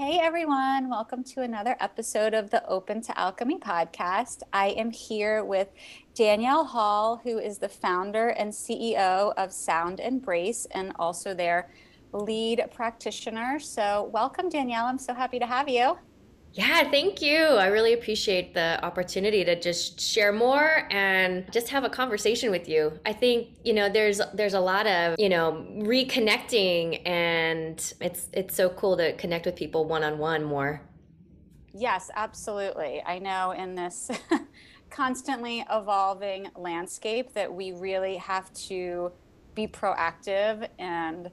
Hey everyone, welcome to another episode of the Open to Alchemy podcast. I am here with Danielle Hall, who is the founder and CEO of Sound Embrace and also their lead practitioner. So, welcome, Danielle. I'm so happy to have you. Yeah, thank you. I really appreciate the opportunity to just share more and just have a conversation with you. I think, you know, there's there's a lot of, you know, reconnecting and it's it's so cool to connect with people one-on-one more. Yes, absolutely. I know in this constantly evolving landscape that we really have to be proactive and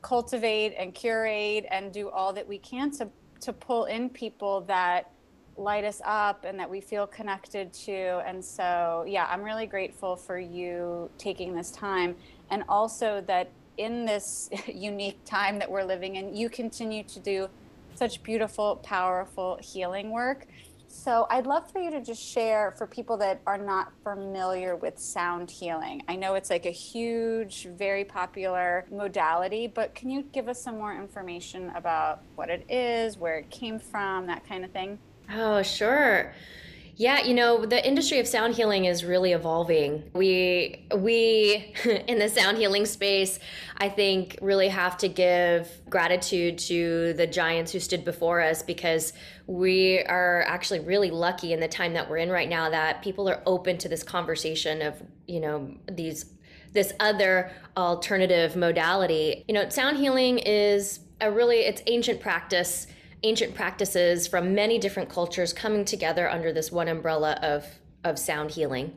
cultivate and curate and do all that we can to to pull in people that light us up and that we feel connected to. And so, yeah, I'm really grateful for you taking this time and also that in this unique time that we're living in, you continue to do such beautiful, powerful healing work. So I'd love for you to just share for people that are not familiar with sound healing. I know it's like a huge, very popular modality, but can you give us some more information about what it is, where it came from, that kind of thing? Oh, sure. Yeah, you know, the industry of sound healing is really evolving. We we in the sound healing space, I think really have to give gratitude to the giants who stood before us because we are actually really lucky in the time that we're in right now that people are open to this conversation of, you know, these this other alternative modality. You know, sound healing is a really it's ancient practice ancient practices from many different cultures coming together under this one umbrella of of sound healing.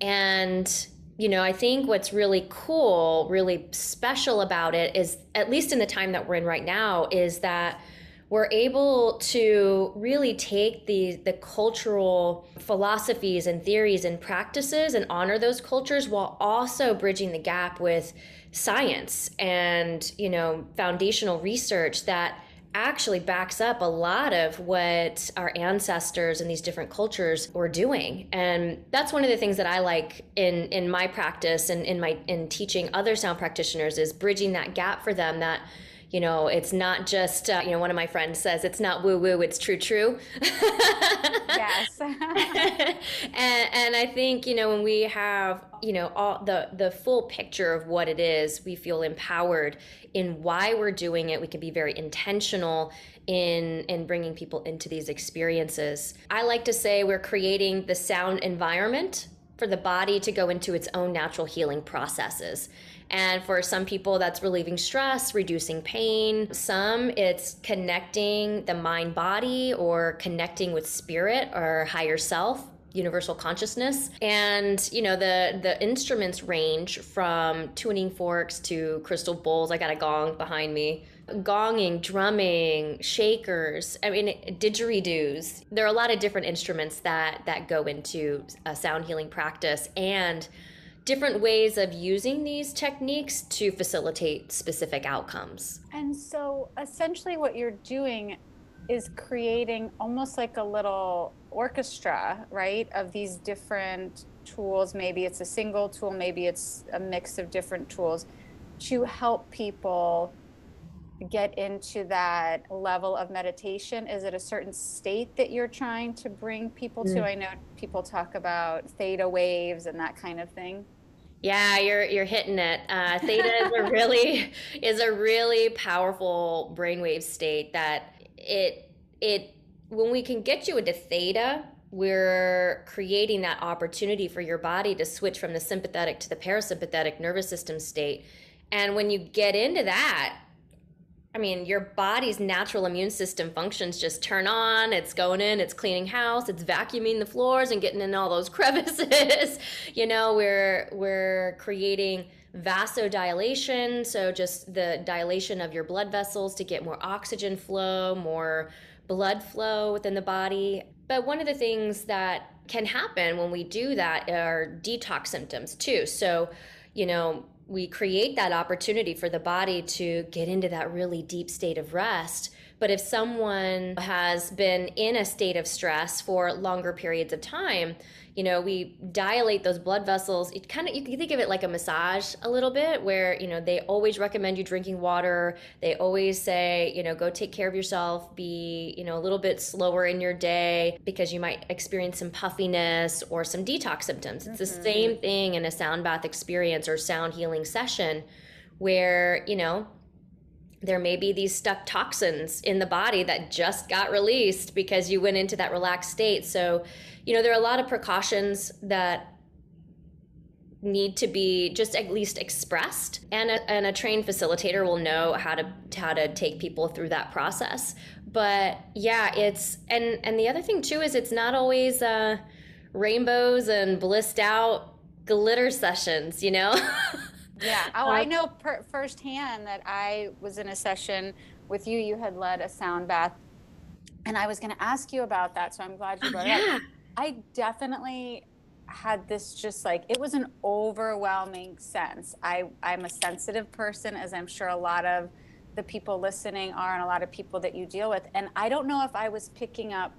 And you know, I think what's really cool, really special about it is at least in the time that we're in right now is that we're able to really take the the cultural philosophies and theories and practices and honor those cultures while also bridging the gap with science and you know foundational research that actually backs up a lot of what our ancestors and these different cultures were doing. And that's one of the things that i like in in my practice and in my in teaching other sound practitioners is bridging that gap for them that you know, it's not just, uh, you know, one of my friends says it's not woo woo, it's true true. yes. and, and I think, you know, when we have, you know, all the, the full picture of what it is, we feel empowered in why we're doing it. We can be very intentional in in bringing people into these experiences. I like to say we're creating the sound environment for the body to go into its own natural healing processes. And for some people, that's relieving stress, reducing pain. Some, it's connecting the mind body or connecting with spirit or higher self universal consciousness. And you know the the instruments range from tuning forks to crystal bowls. I got a gong behind me. Gonging drumming shakers i mean didgeridoos. There are a lot of different instruments that that go into a sound healing practice. And different ways of using these techniques to facilitate specific outcomes. And so essentially, what you're doing is creating almost like a little orchestra, right, of these different tools. Maybe it's a single tool, maybe it's a mix of different tools to help people get into that level of meditation? Is it a certain state that you're trying to bring people to? Mm. I know people talk about theta waves and that kind of thing. Yeah, you're you're hitting it. Uh, theta is a really is a really powerful brainwave state that it it when we can get you into theta, we're creating that opportunity for your body to switch from the sympathetic to the parasympathetic nervous system state. And when you get into that, I mean, your body's natural immune system functions just turn on. It's going in, it's cleaning house, it's vacuuming the floors and getting in all those crevices. you know, we're we're creating vasodilation, so just the dilation of your blood vessels to get more oxygen flow, more blood flow within the body. But one of the things that can happen when we do that are detox symptoms too. So, you know, we create that opportunity for the body to get into that really deep state of rest. But if someone has been in a state of stress for longer periods of time, you know, we dilate those blood vessels. It kind of you can think of it like a massage a little bit, where you know they always recommend you drinking water. They always say, you know, go take care of yourself. Be you know a little bit slower in your day because you might experience some puffiness or some detox symptoms. It's mm-hmm. the same thing in a sound bath experience or sound healing session, where you know there may be these stuck toxins in the body that just got released because you went into that relaxed state. So, you know, there are a lot of precautions that need to be just at least expressed and a, and a trained facilitator will know how to how to take people through that process but yeah it's and and the other thing too is it's not always uh rainbows and blissed out glitter sessions you know Yeah. Oh, I know per- firsthand that I was in a session with you. You had led a sound bath, and I was going to ask you about that. So I'm glad you oh, brought yeah. it up. I definitely had this just like it was an overwhelming sense. I I'm a sensitive person, as I'm sure a lot of the people listening are, and a lot of people that you deal with. And I don't know if I was picking up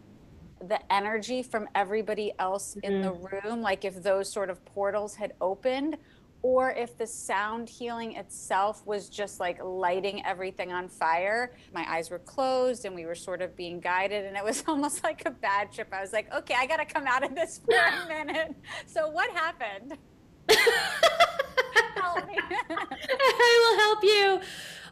the energy from everybody else mm-hmm. in the mm-hmm. room, like if those sort of portals had opened, or if the sound healing itself was just like lighting everything on fire. My eyes were closed and we were sort of being guided, and it was almost like a bad trip. I was like, okay, I got to come out of this for a minute. So, what happened? help me. I will help you.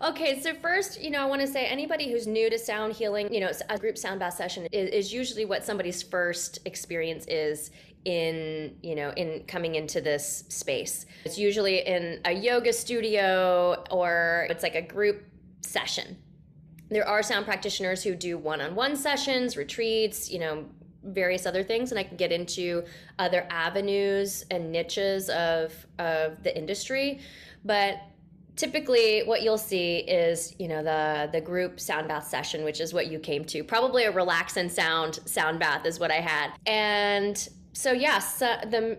Okay, so first, you know, I want to say anybody who's new to sound healing, you know, a group sound bath session is, is usually what somebody's first experience is in you know in coming into this space. It's usually in a yoga studio or it's like a group session. There are sound practitioners who do one-on-one sessions retreats you know various other things and i can get into other avenues and niches of of the industry. But typically what you'll see is you know the the group sound bath session which is what you came to. Probably a relax and sound sound bath is what i had. And so yes, yeah, so the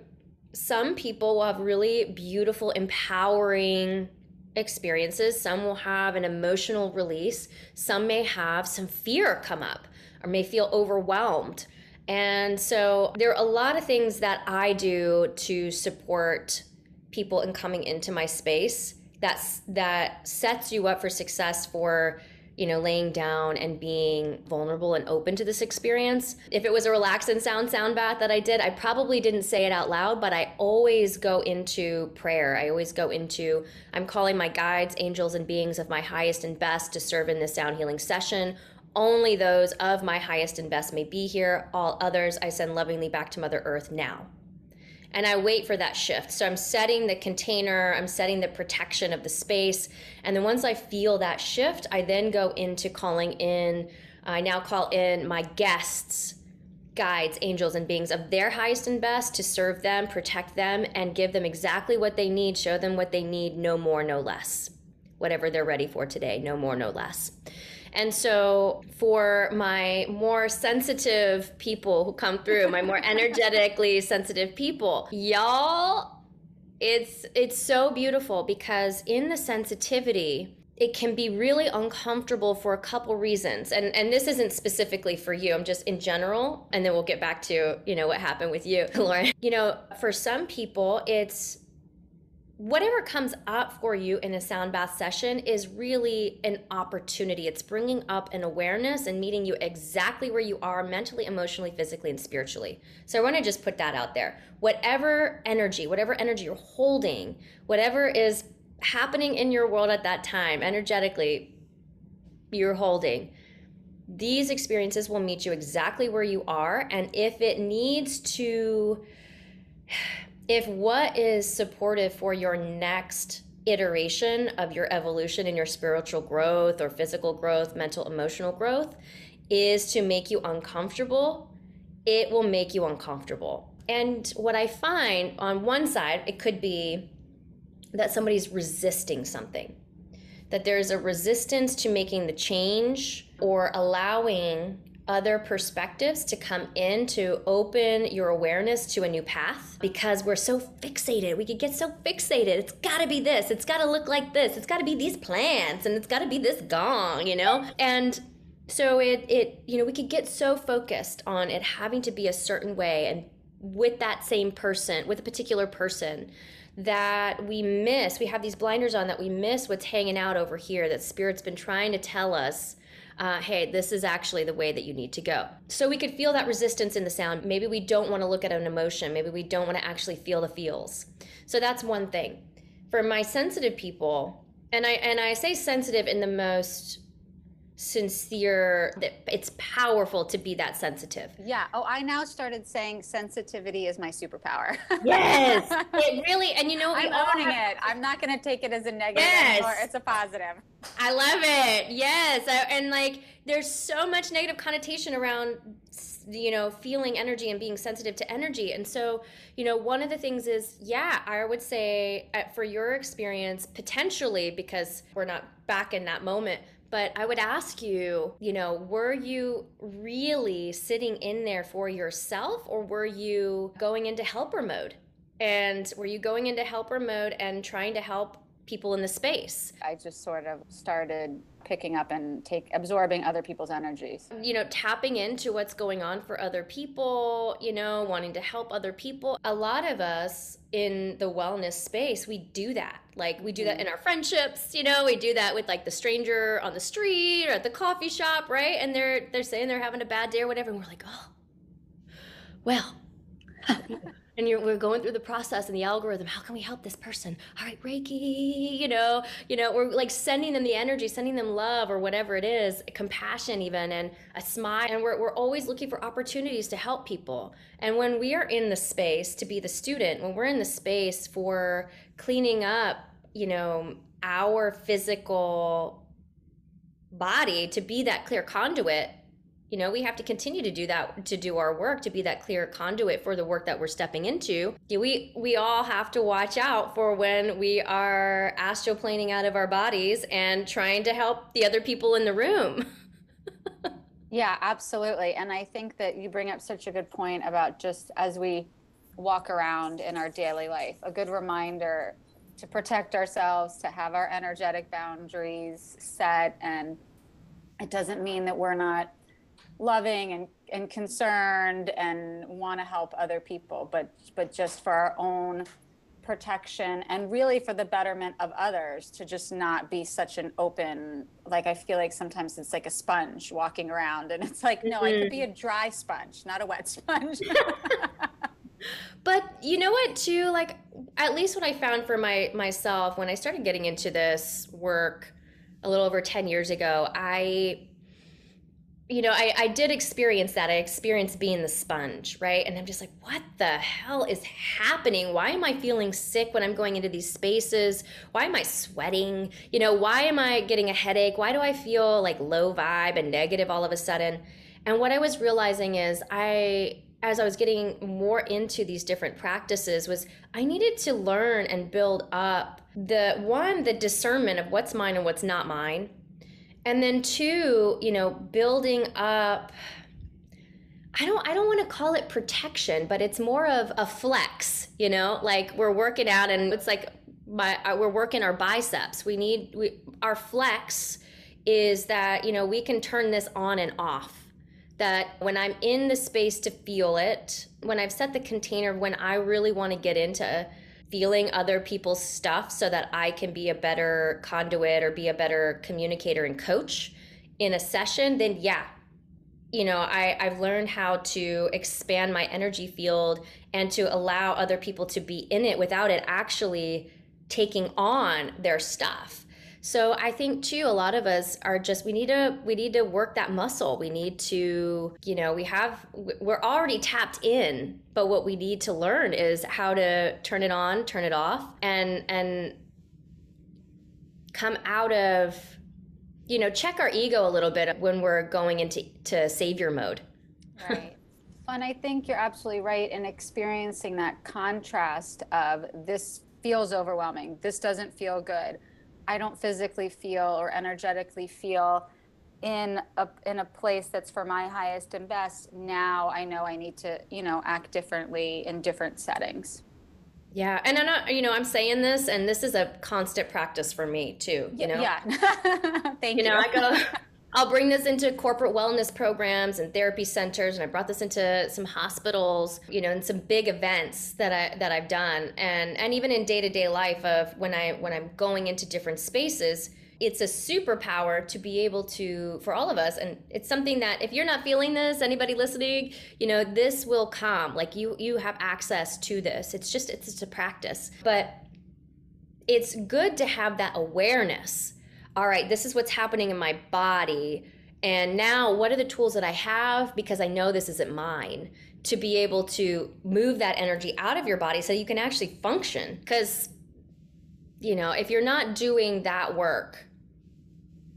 some people will have really beautiful, empowering experiences. Some will have an emotional release. Some may have some fear come up or may feel overwhelmed. And so there are a lot of things that I do to support people in coming into my space that's that sets you up for success for you know, laying down and being vulnerable and open to this experience. If it was a relax and sound sound bath that I did, I probably didn't say it out loud, but I always go into prayer. I always go into, I'm calling my guides, angels, and beings of my highest and best to serve in this sound healing session. Only those of my highest and best may be here. All others I send lovingly back to Mother Earth now and I wait for that shift. So I'm setting the container, I'm setting the protection of the space. And then once I feel that shift, I then go into calling in, I now call in my guests, guides, angels, and beings of their highest and best to serve them, protect them, and give them exactly what they need, show them what they need, no more, no less. Whatever they're ready for today, no more, no less. And so, for my more sensitive people who come through, my more energetically sensitive people, y'all, it's it's so beautiful because in the sensitivity, it can be really uncomfortable for a couple reasons. And and this isn't specifically for you i'm just in general and then we'll get back to you know what happened with you lauren. You know for some people it's whatever comes up for you in a sound bath session is really an opportunity. It's bringing up an awareness and meeting you exactly where you are mentally, emotionally, physically, and spiritually. So I want to just put that out there. Whatever energy, whatever energy you're holding, whatever is happening in your world at that time, energetically, you're holding. These experiences will meet you exactly where you are. And if it needs to if what is supportive for your next iteration of your evolution in your spiritual growth or physical growth, mental, emotional growth is to make you uncomfortable, it will make you uncomfortable. And what I find on one side, it could be that somebody's resisting something, that there's a resistance to making the change or allowing other perspectives to come in to open your awareness to a new path because we're so fixated. We could get so fixated. It's got to be this. It's got to look like this. It's got to be these plants and it's got to be this gong, you know? And so it it you know, we could get so focused on it having to be a certain way and with that same person, with a particular person that we miss. We have these blinders on that we miss what's hanging out over here that spirit's been trying to tell us uh, hey, this is actually the way that you need to go. So we could feel that resistance in the sound. Maybe we don't want to look at an emotion. Maybe we don't want to actually feel the feels. So that's one thing. For my sensitive people, and I and I say sensitive in the most sincere it's powerful to be that sensitive. Yeah. Oh i now started saying sensitivity is my superpower. Yes. It really and you know i'm owning it. I'm not going to take it as a negative yes. anymore. It's a positive. I love it. Yes. And like there's so much negative connotation around you know feeling energy and being sensitive to energy. And so you know one of the things is yeah i would say uh, for your experience potentially because we're not back in that moment but I would ask you, you know, were you really sitting in there for yourself or were you going into helper mode? And were you going into helper mode and trying to help people in the space? I just sort of started picking up and take absorbing other people's energies. You know, tapping into what's going on for other people, you know, wanting to help other people. A lot of us in the wellness space, we do that. Like we do that mm-hmm. in our friendships, you know, we do that with like the stranger on the street or at the coffee shop, right? And they're they're saying they're having a bad day or whatever, and we're like, "Oh. Well, and you're, we're going through the process and the algorithm how can we help this person? All right reiki you know you know we're like sending them the energy sending them love or whatever it is compassion even and a smile. And we're, we're always looking for opportunities to help people. And when we are in the space to be the student when we're in the space for cleaning up you know our physical body to be that clear conduit you know we have to continue to do that to do our work to be that clear conduit for the work that we're stepping into. We we all have to watch out for when we are astroplaning out of our bodies and trying to help the other people in the room. Yeah absolutely. And i think that you bring up such a good point about just as we walk around in our daily life a good reminder to protect ourselves to have our energetic boundaries set. And it doesn't mean that we're not loving and, and concerned and want to help other people, but but just for our own protection and really for the betterment of others to just not be such an open like i feel like sometimes it's like a sponge walking around and it's like no mm-hmm. i could be a dry sponge not a wet sponge but you know what too like at least what i found for my myself when i started getting into this work a little over 10 years ago i you know, I, I did experience that. I experienced being the sponge, right? And I'm just like, what the hell is happening? Why am I feeling sick when I'm going into these spaces? Why am I sweating? You know, why am I getting a headache? Why do I feel like low vibe and negative all of a sudden? And what I was realizing is I as I was getting more into these different practices was I needed to learn and build up the one the discernment of what's mine and what's not mine and then two you know building up I don't I don't want to call it protection, but it's more of a flex, you know? Like we're working out and it's like my uh, we're working our biceps. We need we our flex is that, you know, we can turn this on and off. That when I'm in the space to feel it, when I've set the container when I really want to get into feeling other people's stuff so that I can be a better conduit or be a better communicator and coach in a session, then yeah, you know, I, I've learned how to expand my energy field and to allow other people to be in it without it actually taking on their stuff. So I think too, a lot of us are just we need to we need to work that muscle. We need to, you know, we have we're already tapped in, but what we need to learn is how to turn it on, turn it off, and and come out of you know check our ego a little bit when we're going into to savior mode right and i think you're absolutely right in experiencing that contrast of this feels overwhelming. This doesn't feel good. I don't physically feel or energetically feel in a in a place that's for my highest and best. Now I know I need to, you know, act differently in different settings. Yeah, and I'm not, you know, I'm saying this, and this is a constant practice for me too. You know, yeah. Thank you. You know, I go. I'll bring this into corporate wellness programs and therapy centers, and I brought this into some hospitals, you know, and some big events that I that I've done, and and even in day to day life of when I when I'm going into different spaces, it's a superpower to be able to for all of us, and it's something that if you're not feeling this, anybody listening, you know, this will come. Like you you have access to this. It's just it's just a practice, but it's good to have that awareness all right, this is what's happening in my body. And now, what are the tools that I have because I know this isn't mine to be able to move that energy out of your body so you can actually function? Because, you know, if you're not doing that work,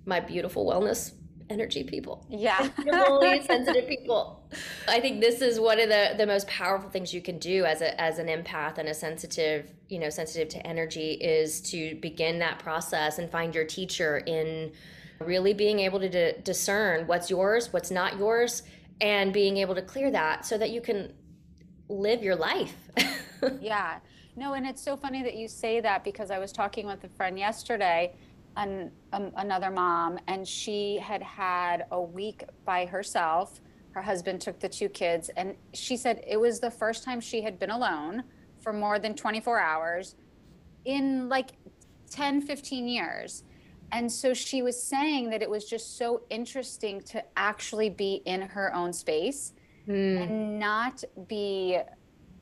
my beautiful wellness energy people. Yeah. really sensitive people. I think this is one of the, the most powerful things you can do as a as an empath and a sensitive, you know, sensitive to energy is to begin that process and find your teacher in really being able to d- discern what's yours, what's not yours, and being able to clear that so that you can live your life. yeah. No, and it's so funny that you say that because I was talking with a friend yesterday an, um, another mom, and she had had a week by herself. Her husband took the two kids, and she said it was the first time she had been alone for more than 24 hours in like 10, 15 years. And so she was saying that it was just so interesting to actually be in her own space mm. and not be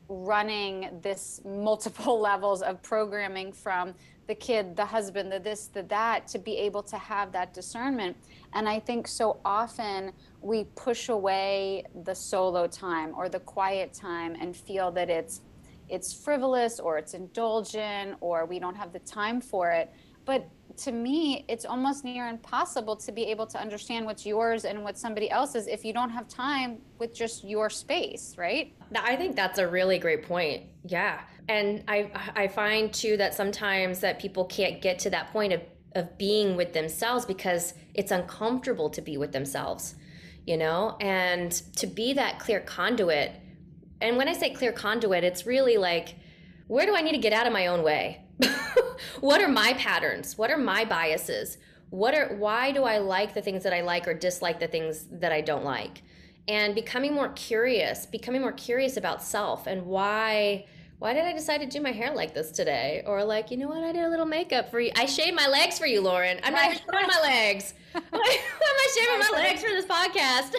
running this multiple levels of programming from the kid, the husband, the this, the that, to be able to have that discernment. And I think so often we push away the solo time or the quiet time and feel that it's it's frivolous or it's indulgent or we don't have the time for it. But to me, it's almost near impossible to be able to understand what's yours and what somebody else's if you don't have time with just your space, right? I think that's a really great point. Yeah. And I I find too that sometimes that people can't get to that point of of being with themselves because it's uncomfortable to be with themselves, you know? And to be that clear conduit. And when I say clear conduit, it's really like where do I need to get out of my own way? what are my patterns? What are my biases? What are why do I like the things that I like or dislike the things that I don't like? And becoming more curious, becoming more curious about self and why why did I decide to do my hair like this today? Or like, you know what, I did a little makeup for you. I shaved my legs for you, Lauren. I'm not even showing my legs. Why am I shaving my legs for this podcast?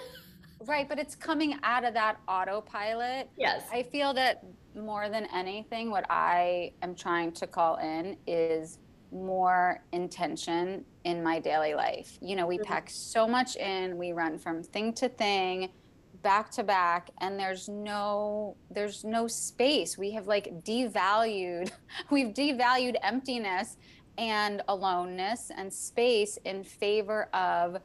Right, but it's coming out of that autopilot. Yes. I feel that more than anything, what I am trying to call in is more intention in my daily life. You know, we mm-hmm. pack so much in, we run from thing to thing, back to back and there's no there's no space. We have like devalued we've devalued emptiness and aloneness and space in favor of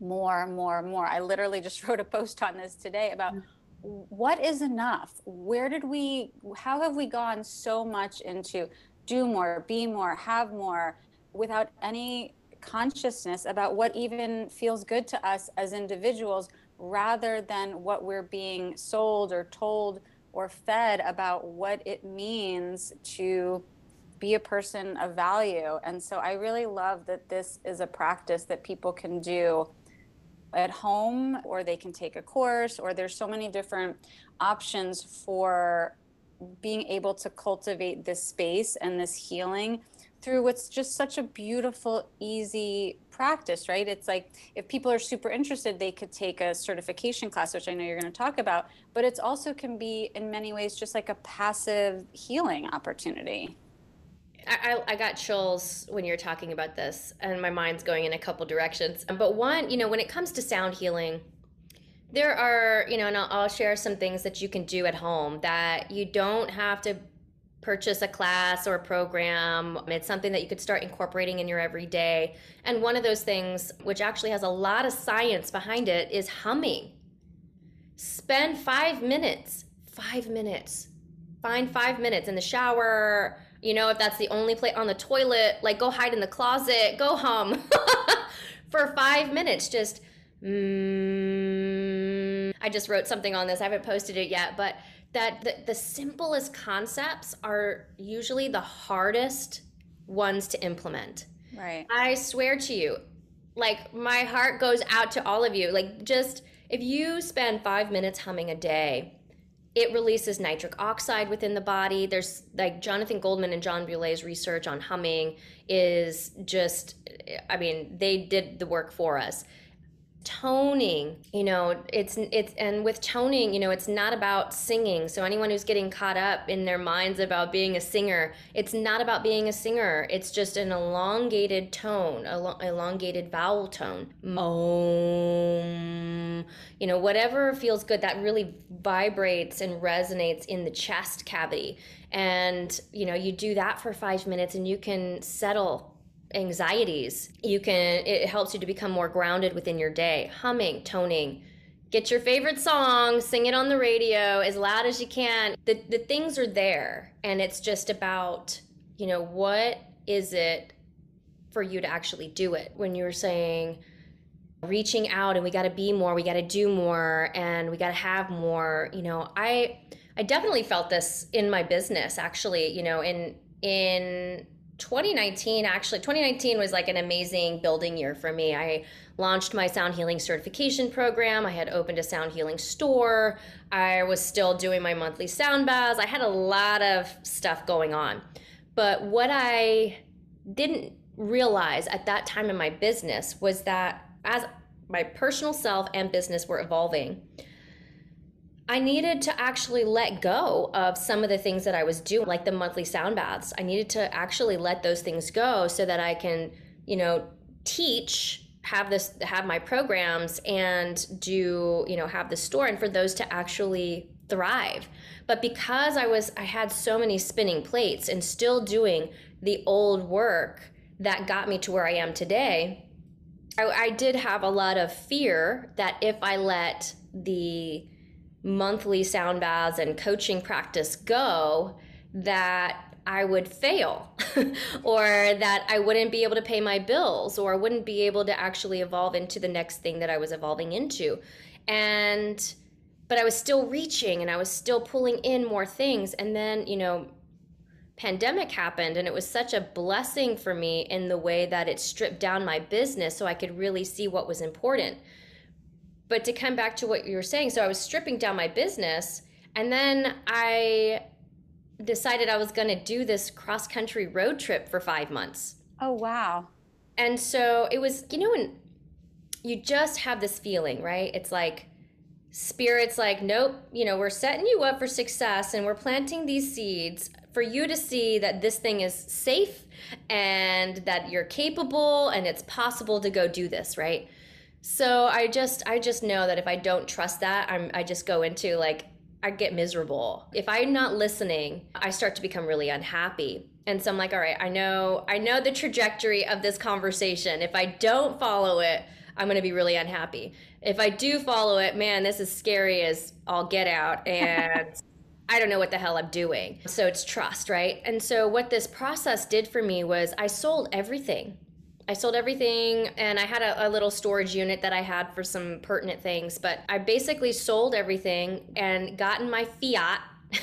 more, more, more. I literally just wrote a post on this today about mm what is enough? Where did we, how have we gone so much into do more, be more, have more without any consciousness about what even feels good to us as individuals rather than what we're being sold or told or fed about what it means to be a person of value. And so I really love that this is a practice that people can do at home or they can take a course or there's so many different options for being able to cultivate this space and this healing through what's just such a beautiful easy practice right? It's like if people are super interested they could take a certification class which i know you're going to talk about but it's also can be in many ways just like a passive healing opportunity I, I got chills when you're talking about this, and my mind's going in a couple directions. But one, you know, when it comes to sound healing, there are, you know, and I'll, I'll share some things that you can do at home that you don't have to purchase a class or a program. It's something that you could start incorporating in your everyday. And one of those things, which actually has a lot of science behind it, is humming. Spend five minutes, five minutes, find five minutes in the shower You know, if that's the only place on the toilet, like go hide in the closet, go hum for five minutes. Just, mm, I just wrote something on this. I haven't posted it yet, but that the, the simplest concepts are usually the hardest ones to implement. Right. I swear to you, like my heart goes out to all of you. Like just if you spend five minutes humming a day, it releases nitric oxide within the body. There's like Jonathan Goldman and John Beaulieu's research on humming is just, I mean, they did the work for us toning you know it's it's and with toning you know it's not about singing. So anyone who's getting caught up in their minds about being a singer it's not about being a singer. It's just an elongated tone elongated vowel tone. Om, you know whatever feels good that really vibrates and resonates in the chest cavity. And you know you do that for 5 minutes and you can settle anxieties. You can it helps you to become more grounded within your day. Humming, toning, get your favorite song, sing it on the radio as loud as you can. The the things are there and it's just about, you know, what is it for you to actually do it. When you're saying reaching out and we got to be more, we got to do more and we got to have more, you know, I I definitely felt this in my business actually, you know, in in 2019 actually 2019 was like an amazing building year for me. I launched my sound healing certification program. I had opened a sound healing store. I was still doing my monthly sound baths. I had a lot of stuff going on. But what i didn't realize at that time in my business was that as my personal self and business were evolving I needed to actually let go of some of the things that I was doing, like the monthly sound baths. I needed to actually let those things go so that I can, you know, teach, have this, have my programs and do, you know, have the store and for those to actually thrive. But because I was, I had so many spinning plates and still doing the old work that got me to where I am today, I, I did have a lot of fear that if I let the, monthly sound baths and coaching practice go that I would fail or that I wouldn't be able to pay my bills or wouldn't be able to actually evolve into the next thing that I was evolving into. And but I was still reaching and I was still pulling in more things and then, you know, pandemic happened and it was such a blessing for me in the way that it stripped down my business so I could really see what was important but to come back to what you were saying, so I was stripping down my business and then I decided I was going to do this cross country road trip for five months. Oh, wow. And so it was, you know, when you just have this feeling, right? It's like, spirit's like, nope, you know, we're setting you up for success and we're planting these seeds for you to see that this thing is safe and that you're capable and it's possible to go do this, right? So I just I just know that if I don't trust that, I'm I just go into like I get miserable. If I'm not listening, I start to become really unhappy. And so I'm like, all right, I know I know the trajectory of this conversation. If I don't follow it, I'm going to be really unhappy. If I do follow it, man, this is scary as I'll get out and I don't know what the hell I'm doing. So it's trust, right? And so what this process did for me was I sold everything. I sold everything and I had a, a, little storage unit that I had for some pertinent things, but I basically sold everything and gotten my fiat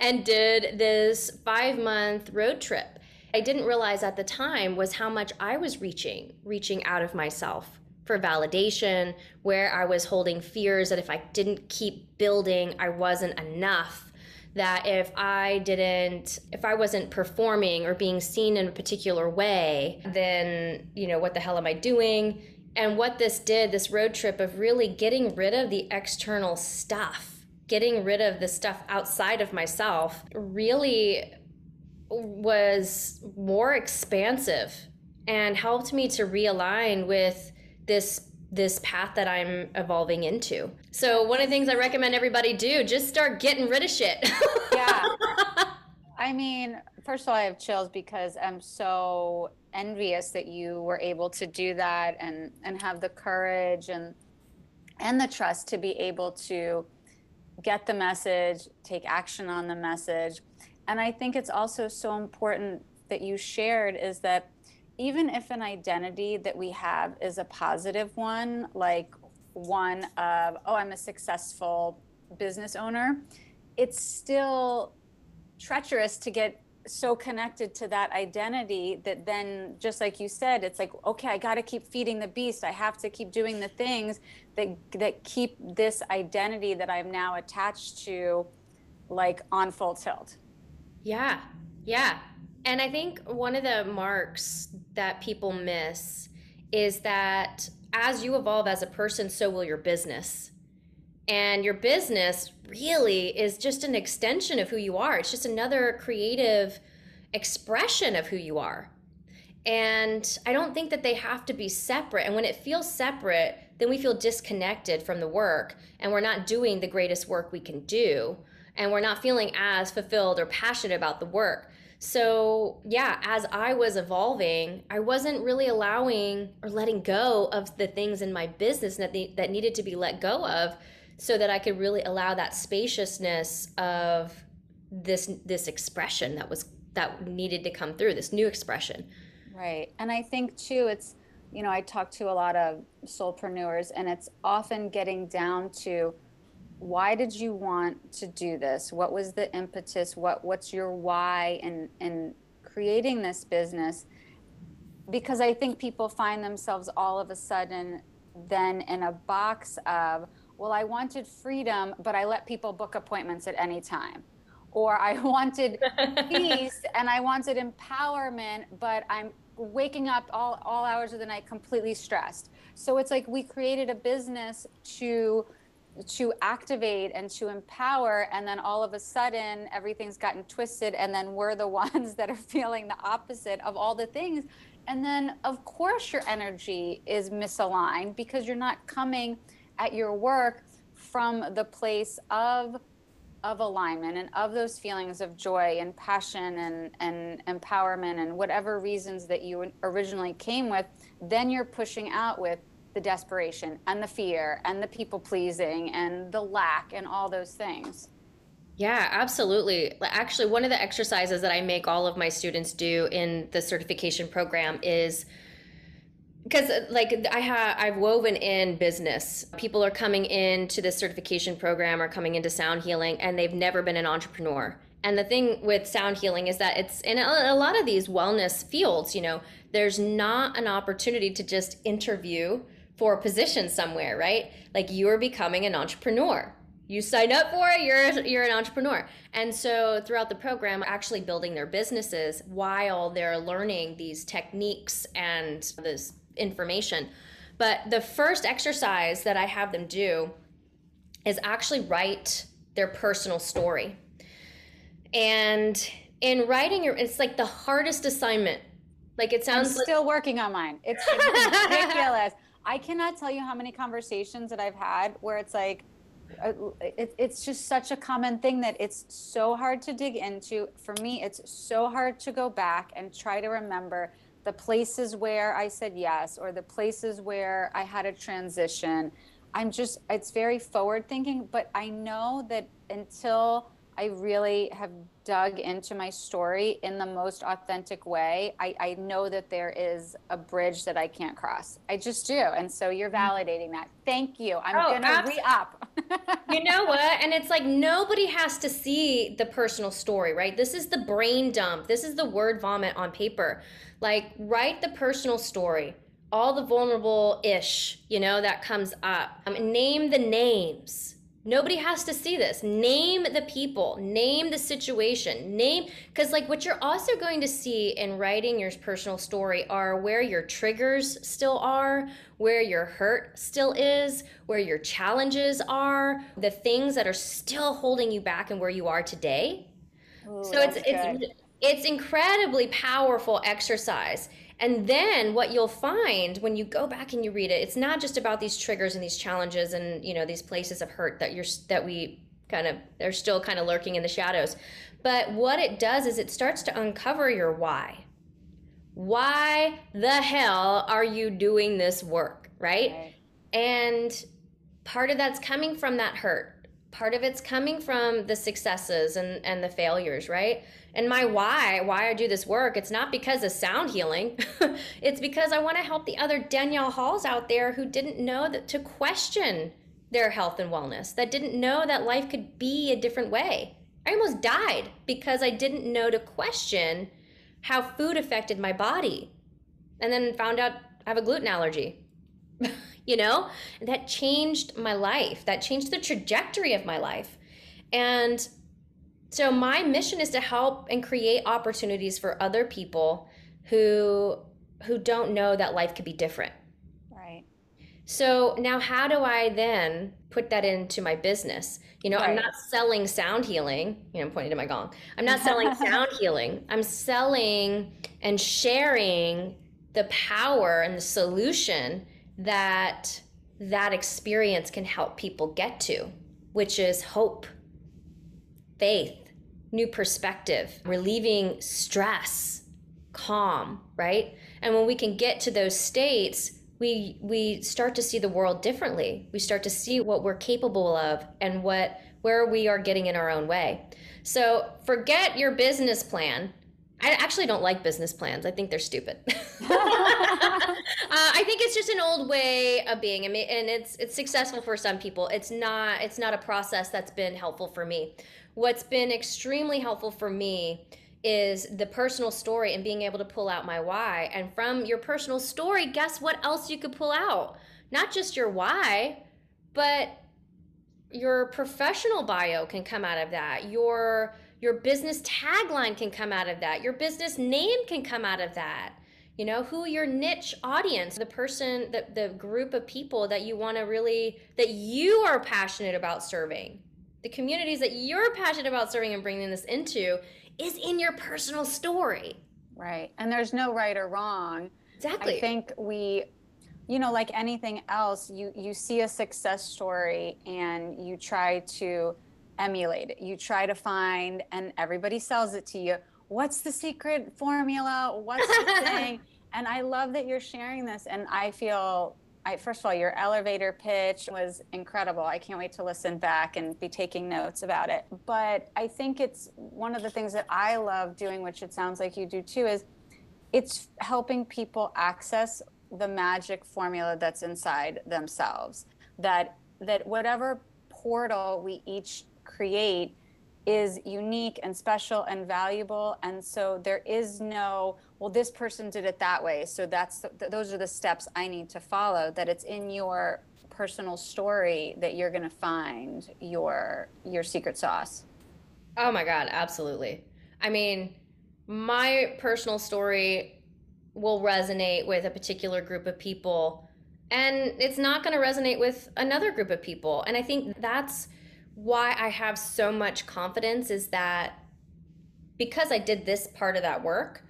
and did this five month road trip. I didn't realize at the time was how much I was reaching, reaching out of myself for validation, where I was holding fears that if I didn't keep building, I wasn't enough that if I didn't, if I wasn't performing or being seen in a particular way, then, you know, what the hell am I doing? And what this did, this road trip of really getting rid of the external stuff, getting rid of the stuff outside of myself, really was more expansive and helped me to realign with this this path that I'm evolving into. So one of the things I recommend everybody do, just start getting rid of shit. yeah. I mean, first of all, I have chills because I'm so envious that you were able to do that and and have the courage and and the trust to be able to get the message, take action on the message, And I think it's also so important that you shared is that even if an identity that we have is a positive one, like one of, oh, I'm a successful business owner, it's still treacherous to get so connected to that identity that then just like you said it's like okay i got to keep feeding the beast. I have to keep doing the things that that keep this identity that i'm now attached to like on full tilt. Yeah. Yeah and i think one of the marks that people miss is that as you evolve as a person so will your business and your business really is just an extension of who you are. It's just another creative expression of who you are. And I don't think that they have to be separate. And when it feels separate, then we feel disconnected from the work and we're not doing the greatest work we can do. And we're not feeling as fulfilled or passionate about the work. So, yeah, as I was evolving, I wasn't really allowing or letting go of the things in my business that, that needed to be let go of so that I could really allow that spaciousness of this this expression that was that needed to come through this new expression. Right. And i think too it's you know i talk to a lot of soulpreneurs and it's often getting down to why did you want to do this what was the impetus what what's your why in in creating this business because i think people find themselves all of a sudden then in a box of well, I wanted freedom, but I let people book appointments at any time. Or I wanted peace and I wanted empowerment, but I'm waking up all, all hours of the night completely stressed. So it's like we created a business to to activate and to empower and then all of a sudden everything's gotten twisted and then we're the ones that are feeling the opposite of all the things. And then of course your energy is misaligned because you're not coming at your work from the place of of alignment and of those feelings of joy and passion and, and empowerment and whatever reasons that you originally came with, then you're pushing out with the desperation and the fear and the people pleasing and the lack and all those things. Yeah, absolutely. Actually, one of the exercises that I make all of my students do in the certification program is because like i have i've woven in business people are coming into this certification program or coming into sound healing and they've never been an entrepreneur and the thing with sound healing is that it's in a lot of these wellness fields you know there's not an opportunity to just interview for a position somewhere right like you're becoming an entrepreneur you sign up for it you're you're an entrepreneur and so throughout the program actually building their businesses while they're learning these techniques and this information. But the first exercise that I have them do is actually write their personal story. And in writing your it's like the hardest assignment. Like it sounds I'm still like- working on mine. It's ridiculous. I cannot tell you how many conversations that I've had where it's like uh, it, it's just such a common thing that it's so hard to dig into. For me, it's so hard to go back and try to remember the places where I said yes or the places where I had a transition. I'm just, it's very forward thinking, but I know that until I really have dug into my story in the most authentic way, I, I know that there is a bridge that I can't cross. I just do. And so you're mm-hmm. validating that. Thank you. I'm oh, going to re up. you know what? And it's like nobody has to see the personal story, right? This is the brain dump, this is the word vomit on paper. Like, write the personal story all the vulnerable ish, you know, that comes up. Um, name the names Nobody has to see this. Name the people, name the situation, name, because like what you're also going to see in writing your personal story are where your triggers still are, where your hurt still is, where your challenges are, the things that are still holding you back and where you are today. Ooh, so it's, it's, it's incredibly powerful exercise. And then what you'll find when you go back and you read it, it's not just about these triggers and these challenges and you know these places of hurt that you're that we kind of they're still kind of lurking in the shadows. But what it does is it starts to uncover your why. Why the hell are you doing this work, right? right. And part of that's coming from that hurt part of it's coming from the successes and, and the failures, right? And my why, why I do this work, it's not because of sound healing. it's because I want to help the other Danielle Halls out there who didn't know that to question their health and wellness, that didn't know that life could be a different way. I almost died because I didn't know to question how food affected my body. And then found out I have a gluten allergy. you know? That changed my life. That changed the trajectory of my life. And so my mission is to help and create opportunities for other people who who don't know that life could be different. Right. So now how do I then put that into my business? You know, right. I'm not selling sound healing. You know, I'm pointing to my gong. I'm not selling sound healing. I'm selling and sharing the power and the solution that that experience can help people get to, which is hope, faith, new perspective, relieving stress, calm, right? And when we can get to those states, we we start to see the world differently. We start to see what we're capable of and what where we are getting in our own way. So, forget your business plan I actually don't like business plans. I think they're stupid. uh, I think it's just an old way of being, and it's it's successful for some people. It's not it's not a process that's been helpful for me. What's been extremely helpful for me is the personal story and being able to pull out my why. And from your personal story, guess what else you could pull out? Not just your why, but your professional bio can come out of that. Your your business tagline can come out of that. Your business name can come out of that. You know, who your niche audience, the person, the, the group of people that you want to really, that you are passionate about serving, the communities that you're passionate about serving and bringing this into is in your personal story. Right. And there's no right or wrong. Exactly. I think we you know like anything else you you see a success story and you try to emulate it. You try to find, and everybody sells it to you. What's the secret formula? What's the thing? And I love that you're sharing this. And I feel, I, first of all, your elevator pitch was incredible. I can't wait to listen back and be taking notes about it. But I think it's one of the things that I love doing, which it sounds like you do too, is it's helping people access the magic formula that's inside themselves. That that whatever portal we each create is unique and special and valuable. And so there is no well this person did it that way. So that's th- those are the steps i need to follow that it's in your personal story that you're going to find your your secret sauce. Oh my god absolutely. I mean my personal story will resonate with a particular group of people and it's not going to resonate with another group of people. And i think that's why I have so much confidence is that because I did this part of that work,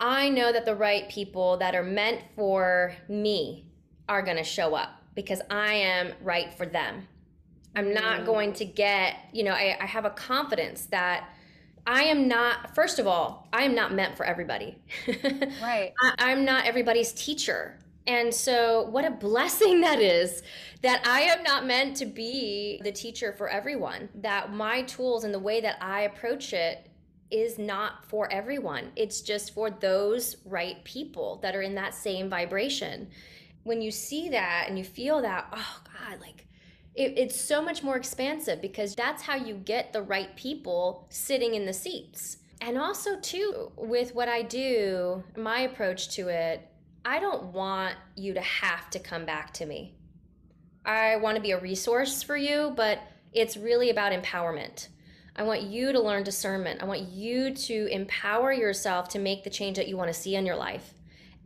I know that the right people that are meant for me are going to show up because I am right for them. I'm not mm. going to get, you know, I, I have a confidence that I am not, first of all, I am not meant for everybody. Right. I, am not everybody's teacher. And so, what a blessing that is that I am not meant to be the teacher for everyone, that my tools and the way that I approach it is not for everyone. It's just for those right people that are in that same vibration. When you see that and you feel that, oh God, like it, it's so much more expansive because that's how you get the right people sitting in the seats. And also, too, with what I do, my approach to it I don't want you to have to come back to me. I want to be a resource for you, but it's really about empowerment. I want you to learn discernment. I want you to empower yourself to make the change that you want to see in your life.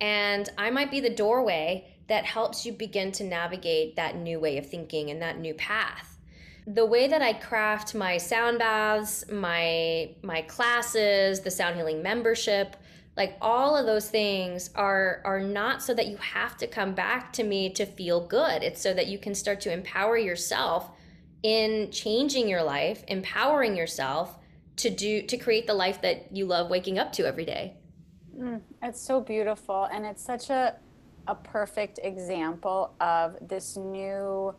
And I might be the doorway that helps you begin to navigate that new way of thinking and that new path. The way that I craft my sound baths, my my classes, the sound healing membership, like all of those things are are not so that you have to come back to me to feel good. It's so that you can start to empower yourself in changing your life empowering yourself to do to create the life that you love waking up to every day. Mm, it's so beautiful and it's such a a perfect example of this new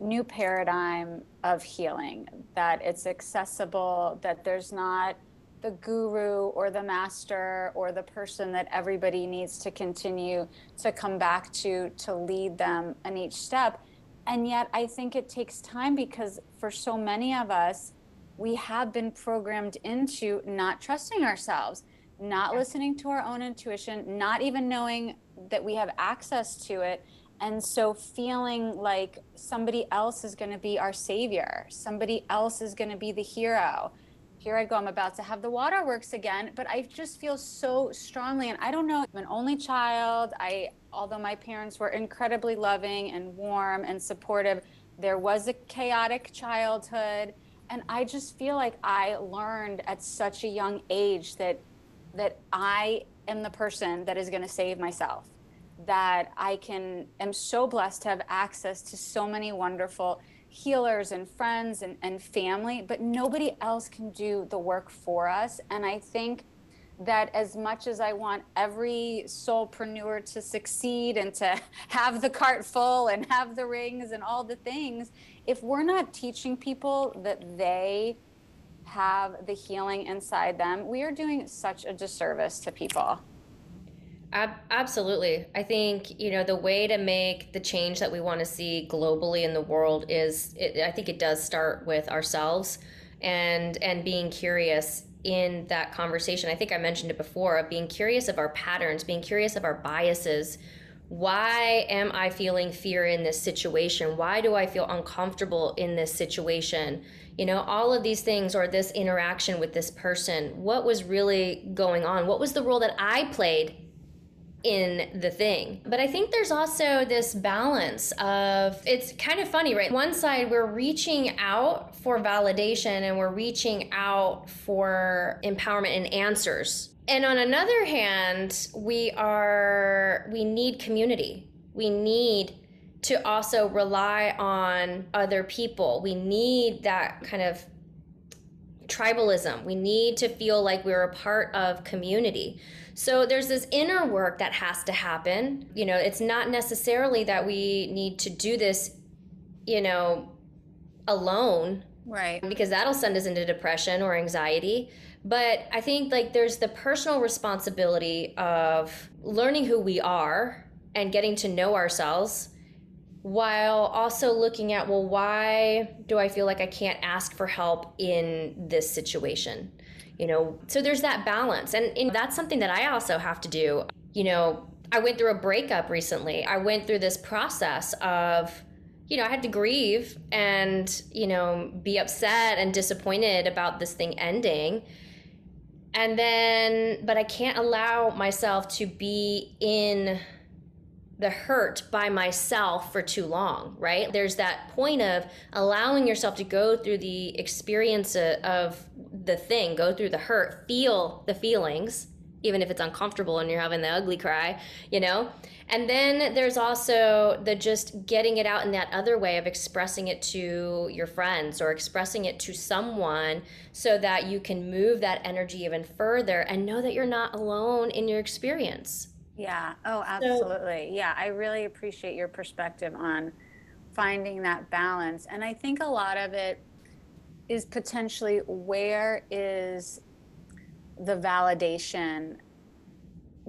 new paradigm of healing, that it's accessible, that there's not the guru or the master or the person that everybody needs to continue to come back to to lead them in each step. And yet, I think it takes time because for so many of us, we have been programmed into not trusting ourselves, not listening to our own intuition, not even knowing that we have access to it. And so feeling like somebody else is going to be our savior, somebody else is going to be the hero. Here I go, I'm about to have the waterworks again, but I just feel so strongly. And I don't know, I'm an only child. I, although my parents were incredibly loving and warm and supportive, there was a chaotic childhood. And I just feel like I learned at such a young age that that I am the person that is going to save myself that I can am so blessed to have access to so many wonderful healers and friends and, and family, but nobody else can do the work for us. And I think that as much as I want every soulpreneur to succeed and to have the cart full and have the rings and all the things, if we're not teaching people that they have the healing inside them, we are doing such a disservice to people. Ab- absolutely. I think, you know, the way to make the change that we want to see globally in the world is it, I think it does start with ourselves and and being curious in that conversation. I think I mentioned it before of being curious of our patterns, being curious of our biases. Why am I feeling fear in this situation? Why do I feel uncomfortable in this situation? You know, all of these things or this interaction with this person. What was really going on? What was the role that I played in the thing. But I think there's also this balance of it's kind of funny, right? One side, we're reaching out for validation and we're reaching out for empowerment and answers. And on another hand, we are, we need community. We need to also rely on other people. We need that kind of tribalism. We need to feel like we're a part of community. So there's this inner work that has to happen. You know, it's not necessarily that we need to do this, you know, alone. Right. Because that'll send us into depression or anxiety. But I think like there's the personal responsibility of learning who we are and getting to know ourselves while also looking at well why do i feel like i can't ask for help in this situation? You know so there's that balance. And, and that's something that i also have to do. You know i went through a breakup recently. I went through this process of you know i had to grieve and you know be upset and disappointed about this thing ending. And then but i can't allow myself to be in the hurt by myself for too long, right? There's that point of allowing yourself to go through the experience of the thing, go through the hurt, feel the feelings, even if it's uncomfortable and you're having the ugly cry, you know? And then there's also the just getting it out in that other way of expressing it to your friends or expressing it to someone so that you can move that energy even further and know that you're not alone in your experience. Yeah. Oh, absolutely. So, yeah. I really appreciate your perspective on finding that balance. And I think a lot of it is potentially where is the validation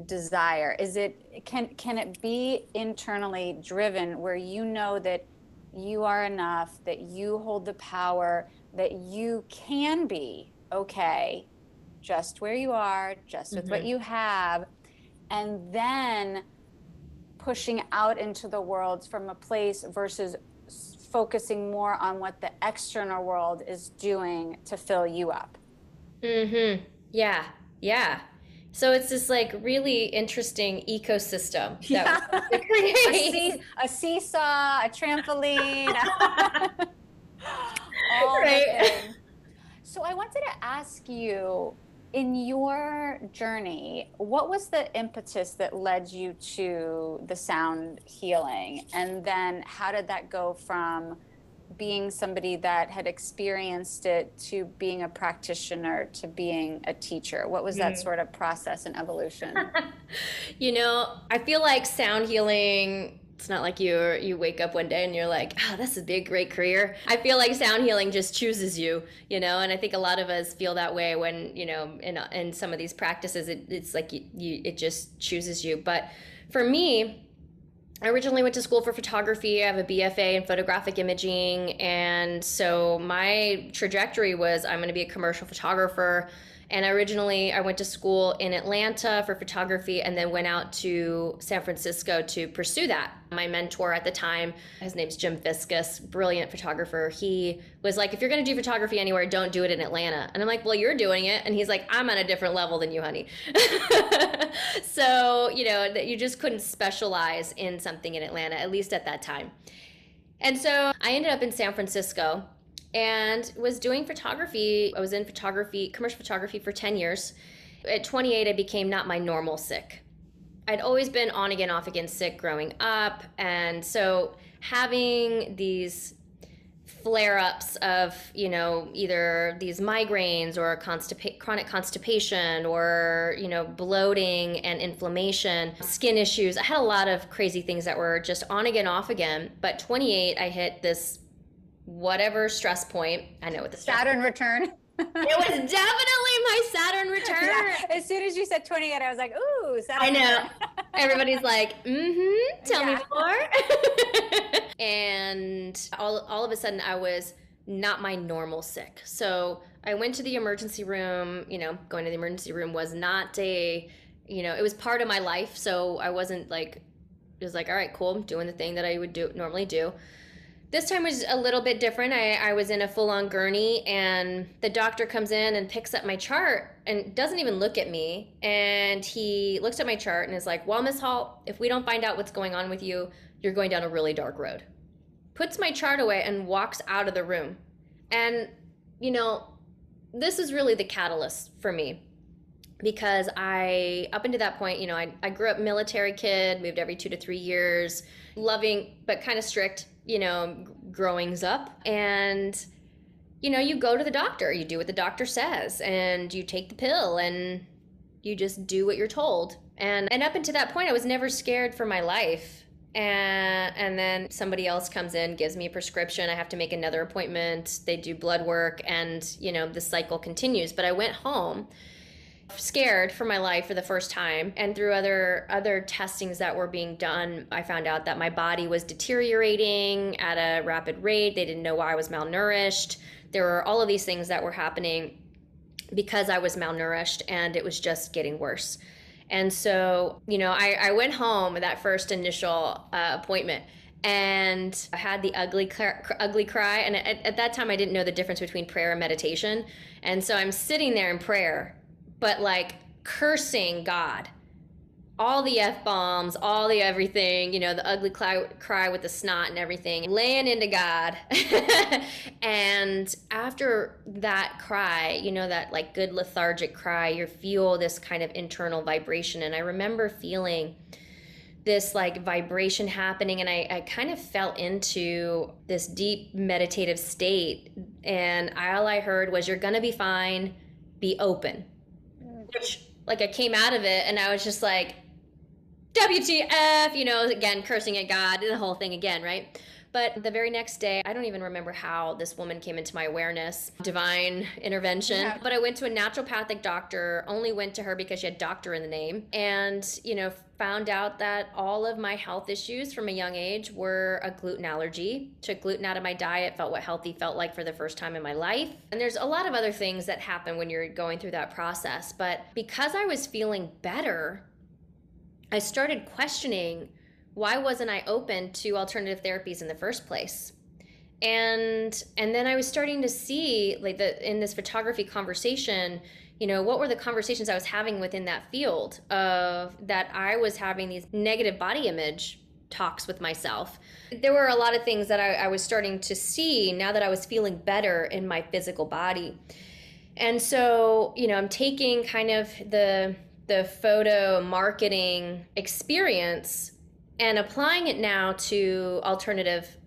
desire? Is it can can it be internally driven where you know that you are enough, that you hold the power, that you can be okay just where you are, just with mm-hmm. what you have and then pushing out into the world from a place versus focusing more on what the external world is doing to fill you up. Mhm. Yeah. Yeah. So it's this like really interesting ecosystem yeah. a, see- a, seesaw, a trampoline. right. So I wanted to ask you in your journey, what was the impetus that led you to the sound healing? And then how did that go from being somebody that had experienced it to being a practitioner to being a teacher? What was that mm. sort of process and evolution? you know, I feel like sound healing It's not like you you wake up one day and you're like, oh, this would be a great career. I feel like sound healing just chooses you, you know, and I think a lot of us feel that way when you know in in some of these practices, it, it's like you, you it just chooses you. But for me, I originally went to school for photography. I have a BFA in photographic imaging. And so my trajectory was I'm going to be a commercial photographer. And originally, I went to school in Atlanta for photography and then went out to San Francisco to pursue that. My mentor at the time, his name's Jim Fiscus, brilliant photographer. He was like, if you're going to do photography anywhere, don't do it in Atlanta. And I'm like, well, you're doing it. And he's like, I'm on a different level than you, honey. so, you know, that you just couldn't specialize in something in Atlanta, at least at that time. And so I ended up in San Francisco and was doing photography. I was in photography, commercial photography for 10 years. At 28, I became not my normal sick. I'd always been on again, off again sick growing up. And so having these flare ups of, you know, either these migraines or chronic constipation or, you know, bloating and inflammation, skin issues. I had a lot of crazy things that were just on again, off again. But 28, I hit this whatever stress point. I know what the Saturn return. it was definitely my Saturn return. Yeah. As soon as you said 28, I was like, ooh, Saturn. I know. Everybody's like, mm-hmm, tell yeah. me more. and all, all of a sudden I was not my normal sick. So I went to the emergency room, you know, going to the emergency room was not a, you know, it was part of my life. So I wasn't like, it was like, all right, cool, I'm doing the thing that I would do normally do. This time was a little bit different. I, I was in a full on gurney, and the doctor comes in and picks up my chart and doesn't even look at me. And he looks at my chart and is like, Well, Miss Hall, if we don't find out what's going on with you, you're going down a really dark road. Puts my chart away and walks out of the room. And, you know, this is really the catalyst for me because I, up until that point, you know, I, I grew up military kid, moved every two to three years, loving, but kind of strict you know, growings up. And, you know, you go to the doctor, you do what the doctor says, and you take the pill and you just do what you're told. And and up until that point I was never scared for my life. And and then somebody else comes in, gives me a prescription, I have to make another appointment, they do blood work and, you know, the cycle continues. But I went home scared for my life for the first time. And through other other testings that were being done i found out that my body was deteriorating at a rapid rate. They didn't know why i was malnourished. There were all of these things that were happening because i was malnourished and it was just getting worse. And so you know i, I went home that first initial uh, appointment and I had the ugly cry, ugly cry. And at, at that time I didn't know the difference between prayer and meditation. And so I'm sitting there in prayer but like cursing God. All the F bombs, all the everything, you know, the ugly cry, cry with the snot and everything, laying into God. and after that cry, you know, that like good lethargic cry, you feel this kind of internal vibration. And I remember feeling this like vibration happening and I, I kind of fell into this deep meditative state and all i heard was you're gonna be fine be open which like I came out of it and I was just like, WTF, you know, again, cursing at God, the whole thing again, right? But the very next day, I don't even remember how this woman came into my awareness, divine intervention. Yeah. But I went to a naturopathic doctor, only went to her because she had doctor in the name, and, you know, found out that all of my health issues from a young age were a gluten allergy. Took gluten out of my diet, felt what healthy felt like for the first time in my life. And there's a lot of other things that happen when you're going through that process. But because I was feeling better, I started questioning why wasn't I open to alternative therapies in the first place? And and then I was starting to see like the in this photography conversation, you know, what were the conversations I was having within that field of that I was having these negative body image talks with myself. There were a lot of things that I, I was starting to see now that I was feeling better in my physical body. And so, you know, I'm taking kind of the the photo marketing experience and applying it now to alternative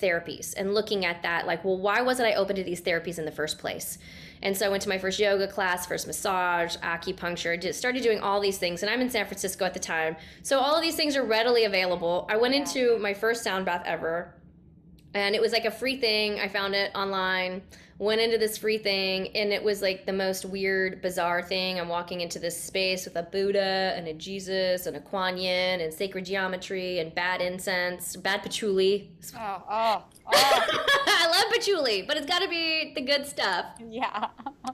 therapies and looking at that like well why wasn't i open to these therapies in the first place? And so i went to my first yoga class first massage acupuncture did, started doing all these things and i'm in san francisco at the time. So all of these things are readily available. I went into my first sound bath ever and it was like a free thing. I found it online went into this free thing and it was like the most weird bizarre thing i'm walking into this space with a buddha and a jesus and a kuan yin and sacred geometry and bad incense bad patchouli Oh, oh, oh. i love patchouli but it's got to be the good stuff yeah. oh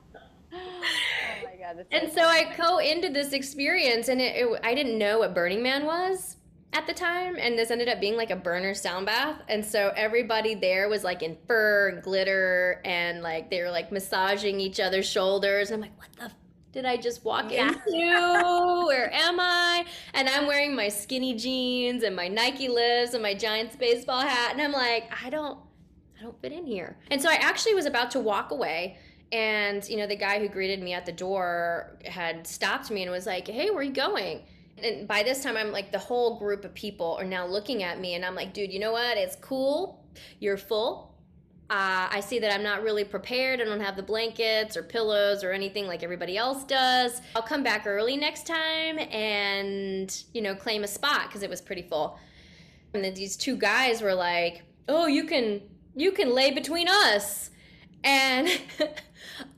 my god. And so i go into this experience and it, it, i didn't know what burning man was at the time and this ended up being like a burner sound bath and so everybody there was like in fur and glitter and like they were like massaging each other's shoulders and i'm like what the f- did i just walk Yeah. into? Where am i? And i'm wearing my skinny jeans and my nike lifts and my giants baseball hat and i'm like i don't i don't fit in here. And so i actually was about to walk away and you know the guy who greeted me at the door had stopped me and was like hey where are you going and by this time i'm like the whole group of people are now looking at me and i'm like dude you know what? It's cool. You're full. Uh, i see that i'm not really prepared. I don't have the blankets or pillows or anything like everybody else does. I'll come back early next time and you know claim a spot because it was pretty full. And then these two guys were like oh you can you can lay between us and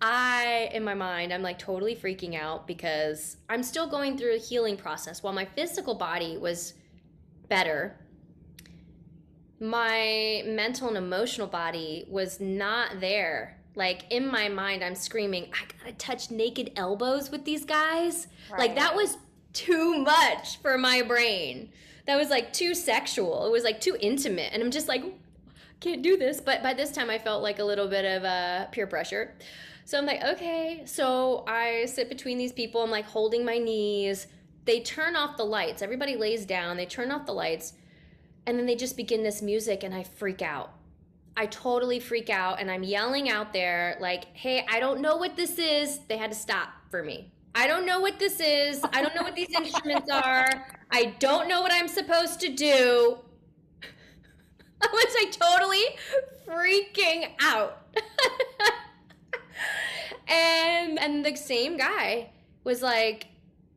I, in my mind, I'm like totally freaking out because I'm still going through a healing process. While my physical body was better, my mental and emotional body was not there. Like in my mind, I'm screaming, I gotta touch naked elbows with these guys. Like that was too much for my brain. That was like too sexual. It was like too intimate. And I'm just like, can't do this. But by this time, I felt like a little bit of uh, peer pressure. So I'm like, okay. So I sit between these people. I'm like holding my knees. They turn off the lights. Everybody lays down. They turn off the lights. And then they just begin this music, and I freak out. I totally freak out, and I'm yelling out there, like, hey, I don't know what this is. They had to stop for me. I don't know what this is. I don't know what these instruments are. I don't know what I'm supposed to do. I was like totally freaking out. and and the same guy was like,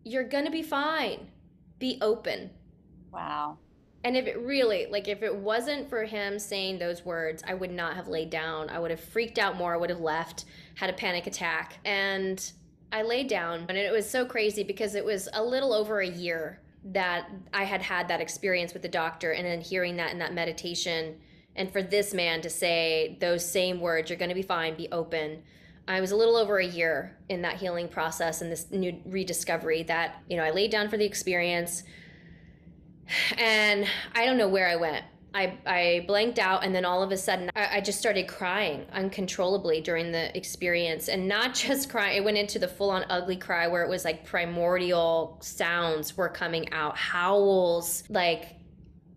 You're gonna be fine. Be open. Wow. And if it really, like, if it wasn't for him saying those words, I would not have laid down. I would have freaked out more. I would have left, had a panic attack. And I laid down. And it was so crazy because it was a little over a year that I had had that experience with the doctor and then hearing that in that meditation. And for this man to say those same words, you're going to be fine, be open. I was a little over a year in that healing process and this new rediscovery that, you know, I laid down for the experience and I don't know where I went. I, I blanked out and then all of a sudden I, I just started crying uncontrollably during the experience. And not just crying it went into the full-on ugly cry where it was like primordial sounds were coming out howls like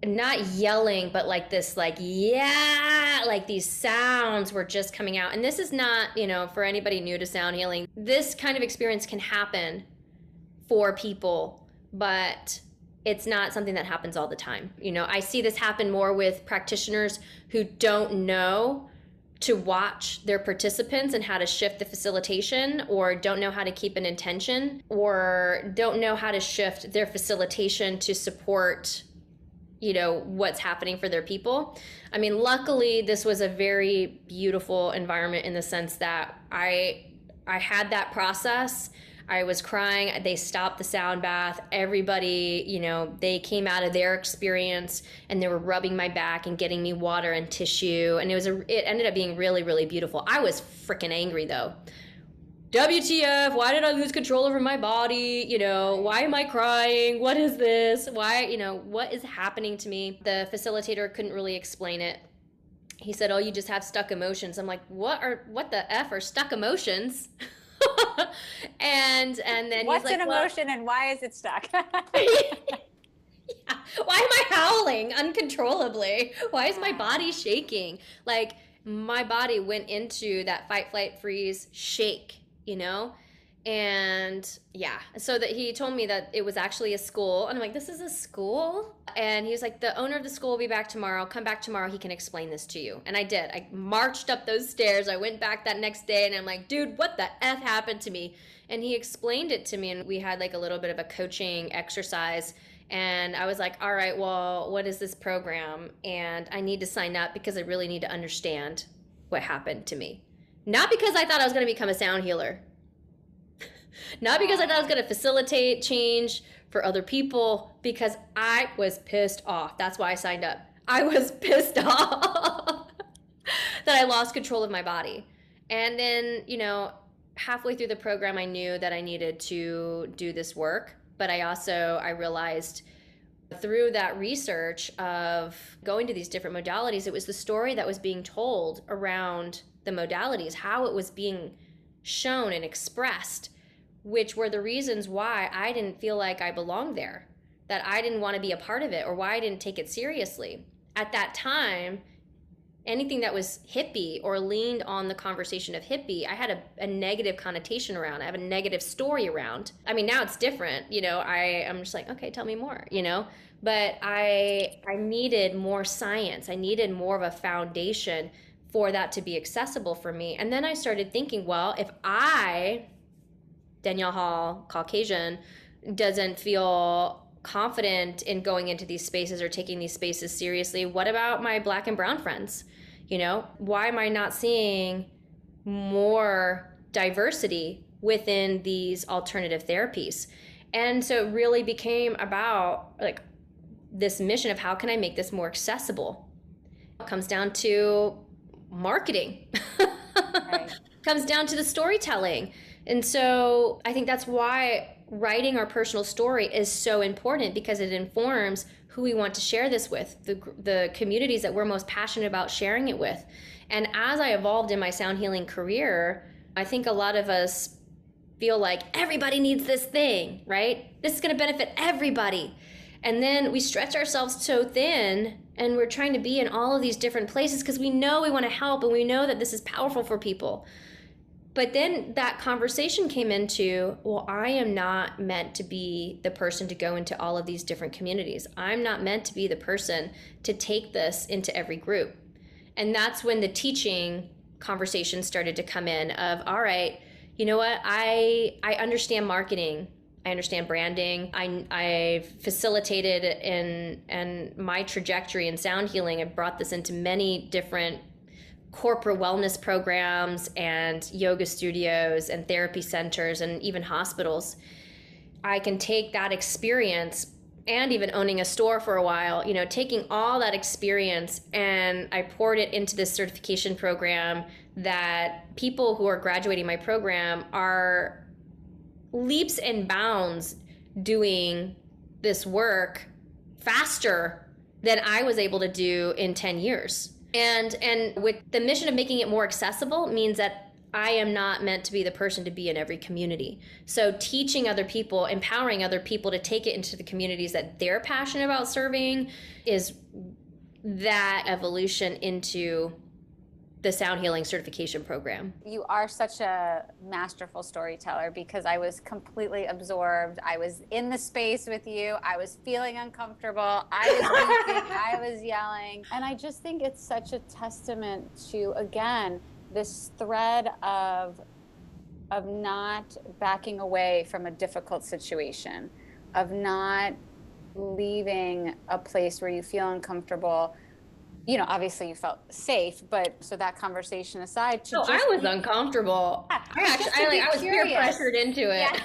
not yelling but like this like yeah like these sounds were just coming out. And this is not you know for anybody new to sound healing this kind of experience can happen for people but it's not something that happens all the time. You know, I see this happen more with practitioners who don't know to watch their participants and how to shift the facilitation or don't know how to keep an intention or don't know how to shift their facilitation to support you know what's happening for their people. I mean, luckily this was a very beautiful environment in the sense that I I had that process I was crying. They stopped the sound bath. Everybody, you know, they came out of their experience and they were rubbing my back and getting me water and tissue. And it was a, it ended up being really, really beautiful. I was freaking angry though. WTF, why did I lose control over my body? You know, why am I crying? What is this? Why, you know, what is happening to me? The facilitator couldn't really explain it. He said, "Oh, you just have stuck emotions." I'm like, "What are what the f are stuck emotions?" and and then What's he's like, an well, emotion and why is it stuck? yeah. Why am I howling uncontrollably? Why is my body shaking? Like my body went into that fight, flight, freeze, shake, you know? And yeah so that he told me that it was actually a school and i'm like this is a school? And he was like the owner of the school will be back tomorrow. Come back tomorrow. He can explain this to you. And i did. I marched up those stairs. I went back that next day and i'm like dude what the f happened to me? And he explained it to me and we had like a little bit of a coaching exercise. And i was like all right well what is this program? And i need to sign up because i really need to understand what happened to me. Not because i thought i was going to become a sound healer not because I thought I was going to facilitate change for other people, because I was pissed off. That's why I signed up. I was pissed off that I lost control of my body. And then, you know, halfway through the program, I knew that I needed to do this work. But I also, I realized through that research of going to these different modalities, it was the story that was being told around the modalities, how it was being shown and expressed which were the reasons why I didn't feel like I belonged there, that I didn't want to be a part of it, or why I didn't take it seriously. At that time, anything that was hippie or leaned on the conversation of hippie, I had a, a, negative connotation around. I have a negative story around. I mean, now it's different. You know, I I'm just like, okay, tell me more. You know, but I I needed more science. I needed more of a foundation for that to be accessible for me. And then I started thinking, well, if I Danielle Hall, Caucasian, doesn't feel confident in going into these spaces or taking these spaces seriously, what about my black and brown friends? You know, why am I not seeing more diversity within these alternative therapies? And so it really became about like this mission of how can I make this more accessible? It comes down to marketing. right. comes down to the storytelling and so I think that's why writing our personal story is so important because it informs who we want to share this with, the, the communities that we're most passionate about sharing it with. And as I evolved in my sound healing career, I think a lot of us feel like everybody needs this thing, right? This is going to benefit everybody. And then we stretch ourselves so thin and we're trying to be in all of these different places because we know we want to help and we know that this is powerful for people. But then that conversation came into, well, I am not meant to be the person to go into all of these different communities. I'm not meant to be the person to take this into every group. And that's when the teaching conversation started to come in of, all right, you know what? I I understand marketing. I understand branding. I I've facilitated in and my trajectory in sound healing. I've brought this into many different corporate wellness programs and yoga studios and therapy centers and even hospitals. I can take that experience and even owning a store for a while, you know, taking all that experience and I poured it into this certification program that people who are graduating my program are leaps and bounds doing this work faster than I was able to do in 10 years and and with the mission of making it more accessible means that I am not meant to be the person to be in every community. So, teaching other people, empowering other people to take it into the communities that they're passionate about serving is that evolution into the sound healing certification program. You are such a masterful storyteller because I was completely absorbed. I was in the space with you. I was feeling uncomfortable. I was weeping. I was yelling. And I just think it's such a testament to again this thread of of not backing away from a difficult situation, of not leaving a place where you feel uncomfortable you know, obviously you felt safe, but so that conversation aside, to I was be, uncomfortable. Yeah, I actually, I, like, I was peer pressured into it yeah.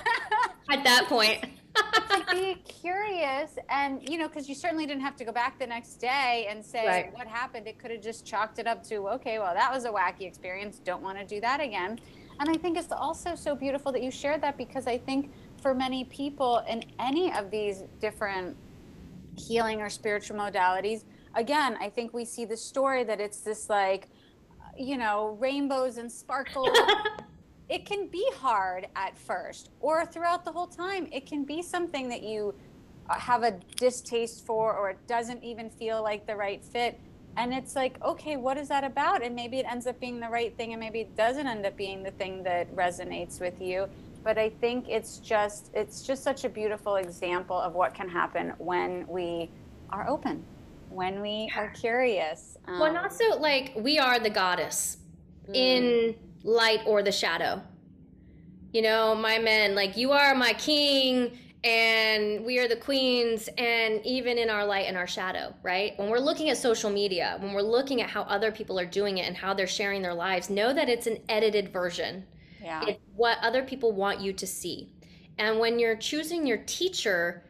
at that point. to be curious, and you know, because you certainly didn't have to go back the next day and say right. what happened. It could have just chalked it up to, okay, well, that was a wacky experience. Don't want to do that again. And I think it's also so beautiful that you shared that because I think for many people in any of these different healing or spiritual modalities again, I think we see the story that it's this like, you know, rainbows and sparkles. it can be hard at first or throughout the whole time. It can be something that you uh, have a distaste for or it doesn't even feel like the right fit. And it's like, okay, what is that about? And maybe it ends up being the right thing and maybe it doesn't end up being the thing that resonates with you. but I think it's just it's just such a beautiful example of what can happen when we are open, when we are curious. Um, well, and also like we are the goddess mm. in light or the shadow. You know, my men, like you are my king and we are the queens and even in our light and our shadow right when we're looking at social media when we're looking at how other people are doing it and how they're sharing their lives know that it's an edited version yeah. it's what other people want you to see and when you're choosing your teacher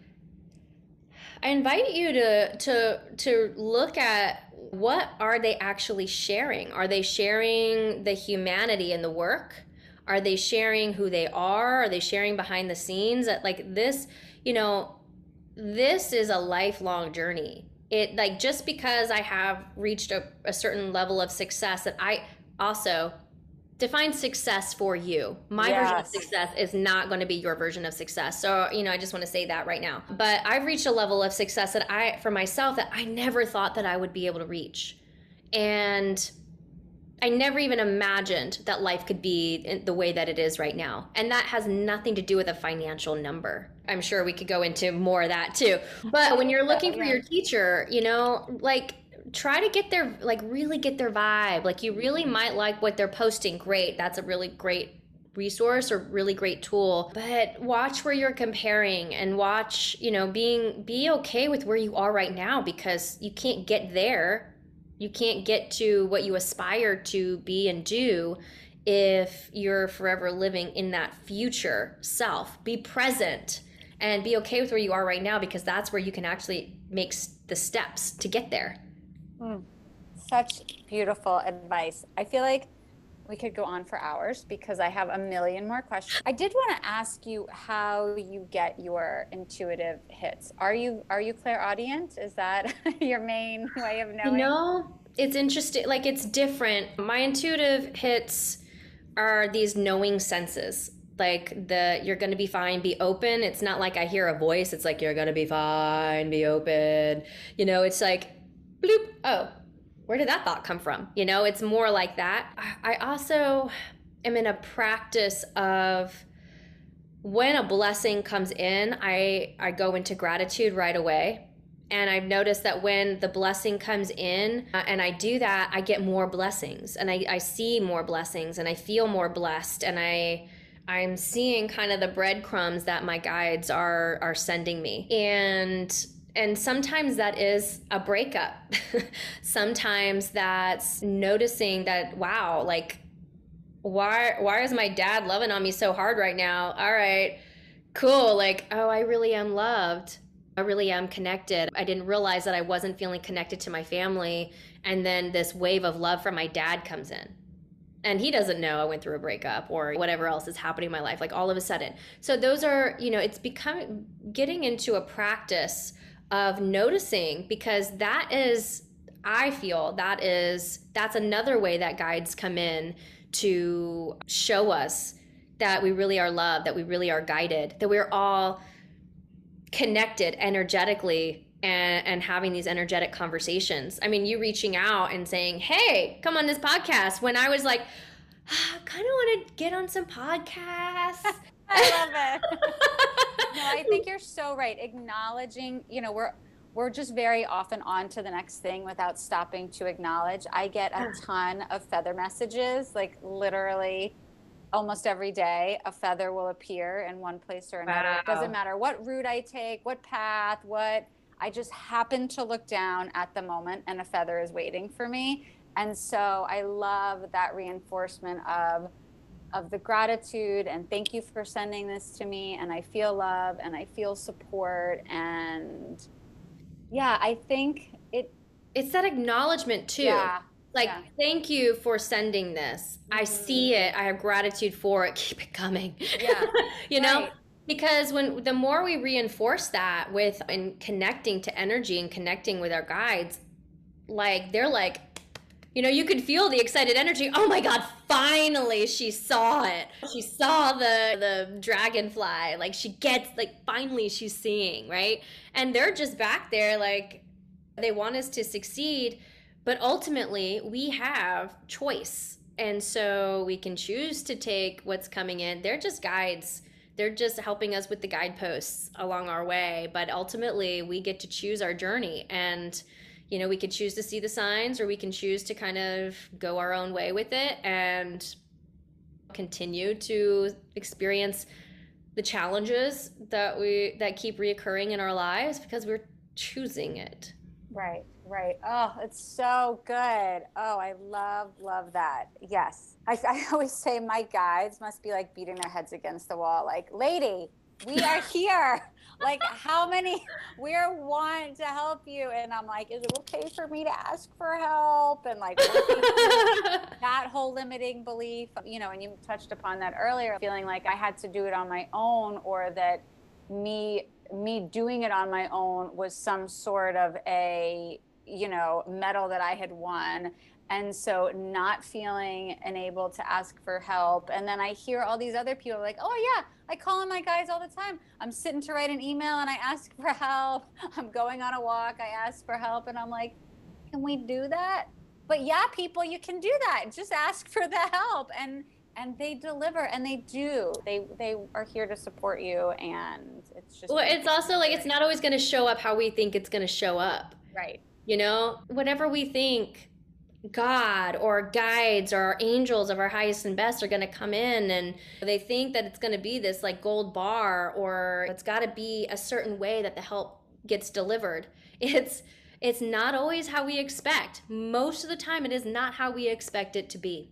i invite you to to to look at what are they actually sharing are they sharing the humanity in the work are they sharing who they are? Are they sharing behind the scenes? That Like this, you know, this is a lifelong journey. It like just because I have reached a, a certain level of success that I also define success for you. My yes. version of success is not going to be your version of success. So, you know, I just want to say that right now. But I've reached a level of success that I, for myself, that I never thought that I would be able to reach. And I never even imagined that life could be the way that it is right now. And that has nothing to do with a financial number. I'm sure we could go into more of that too. But when you're looking for your teacher, you know, like try to get their like really get their vibe. Like you really might like what they're posting. Great. That's a really great resource or really great tool but watch where you're comparing and watch you know being be okay with where you are right now because you can't get there you can't get to what you aspire to be and do if you're forever living in that future self. Be present and be okay with where you are right now because that's where you can actually make the steps to get there. Mm, such beautiful advice. I feel like we could go on for hours because I have a million more questions. I did want to ask you how you get your intuitive hits. Are you are you clairaudient? Is that your main way of knowing? No, it's interesting. Like it's different. My intuitive hits are these knowing senses. Like the you're gonna be fine, be open. It's not like I hear a voice. It's like you're gonna be fine, be open. You know, it's like bloop. Oh, where did that thought come from? You know, it's more like that. I also am in a practice of when a blessing comes in, I I go into gratitude right away. And I've noticed that when the blessing comes in uh, and I do that, I get more blessings and I, I see more blessings and I feel more blessed and I I'm seeing kind of the breadcrumbs that my guides are are sending me. And and sometimes that is a breakup. sometimes that's noticing that wow, like why why is my dad loving on me so hard right now? All right. Cool. Like, oh, I really am loved. I really am connected. I didn't realize that I wasn't feeling connected to my family and then this wave of love from my dad comes in and he doesn't know I went through a breakup or whatever else is happening in my life, like all of a sudden. So those are, you know, it's becoming getting into a practice of noticing because that is I feel that is that's another way that guides come in to show us that we really are loved, that we really are guided, that we're all connected energetically and, and having these energetic conversations. I mean, you reaching out and saying, "Hey, come on this podcast." When I was like, ah, I kind of want to get on some podcasts. I love it. no, I think you're so right. Acknowledging, you know, we're we're just very often on to the next thing without stopping to acknowledge. I get a ton of feather messages, like literally almost every day a feather will appear in one place or another. Wow. It doesn't matter what route I take, what path, what I just happen to look down at the moment and a feather is waiting for me. And so I love that reinforcement of of the gratitude and thank you for sending this to me and I feel love and I feel support and yeah, I think it it's that acknowledgement too. Yeah. Like, yeah. thank you for sending this. Mm-hmm. I see it. I have gratitude for it. Keep it coming. Yeah. you know? Right. Because when the more we reinforce that with and connecting to energy and connecting with our guides, like they're like, you know, you could feel the excited energy. Oh my God, finally she saw it. She saw the the dragonfly. Like she gets like finally she's seeing, right? And they're just back there like they want us to succeed, but ultimately we have choice And so we can choose to take what's coming in. They're just guides. They're just helping us with the guideposts along our way. But ultimately, we get to choose our journey. And, you know, we could choose to see the signs or we can choose to kind of go our own way with it and continue to experience the challenges that we that keep reoccurring in our lives because we're choosing it. Right, right. Oh, it's so good. Oh, I love, love that. Yes. I, I always say my guides must be like beating their heads against the wall, like, lady, we are here. Like, how many? We're one to help you. And I'm like, is it okay for me to ask for help? And like, that whole limiting belief, you know, and you touched upon that earlier, feeling like I had to do it on my own or that me me doing it on my own was some sort of a you know medal that i had won and so not feeling unable to ask for help. And then i hear all these other people like oh yeah i call on my guys all the time. I'm sitting to write an email and i ask for help. I'm going on a walk. I ask for help. And i'm like can we do that? But yeah people you can do that. Just ask for the help. And and they deliver and they do. They they are here to support you and it's just well it's also like it's not always going to show up how we think it's going to show up. Right. You know whatever we think god or guides or angels of our highest and best are going to come in and they think that it's going to be this like gold bar or it's got to be a certain way that the help gets delivered. It's it's not always how we expect. Most of the time it is not how we expect it to be.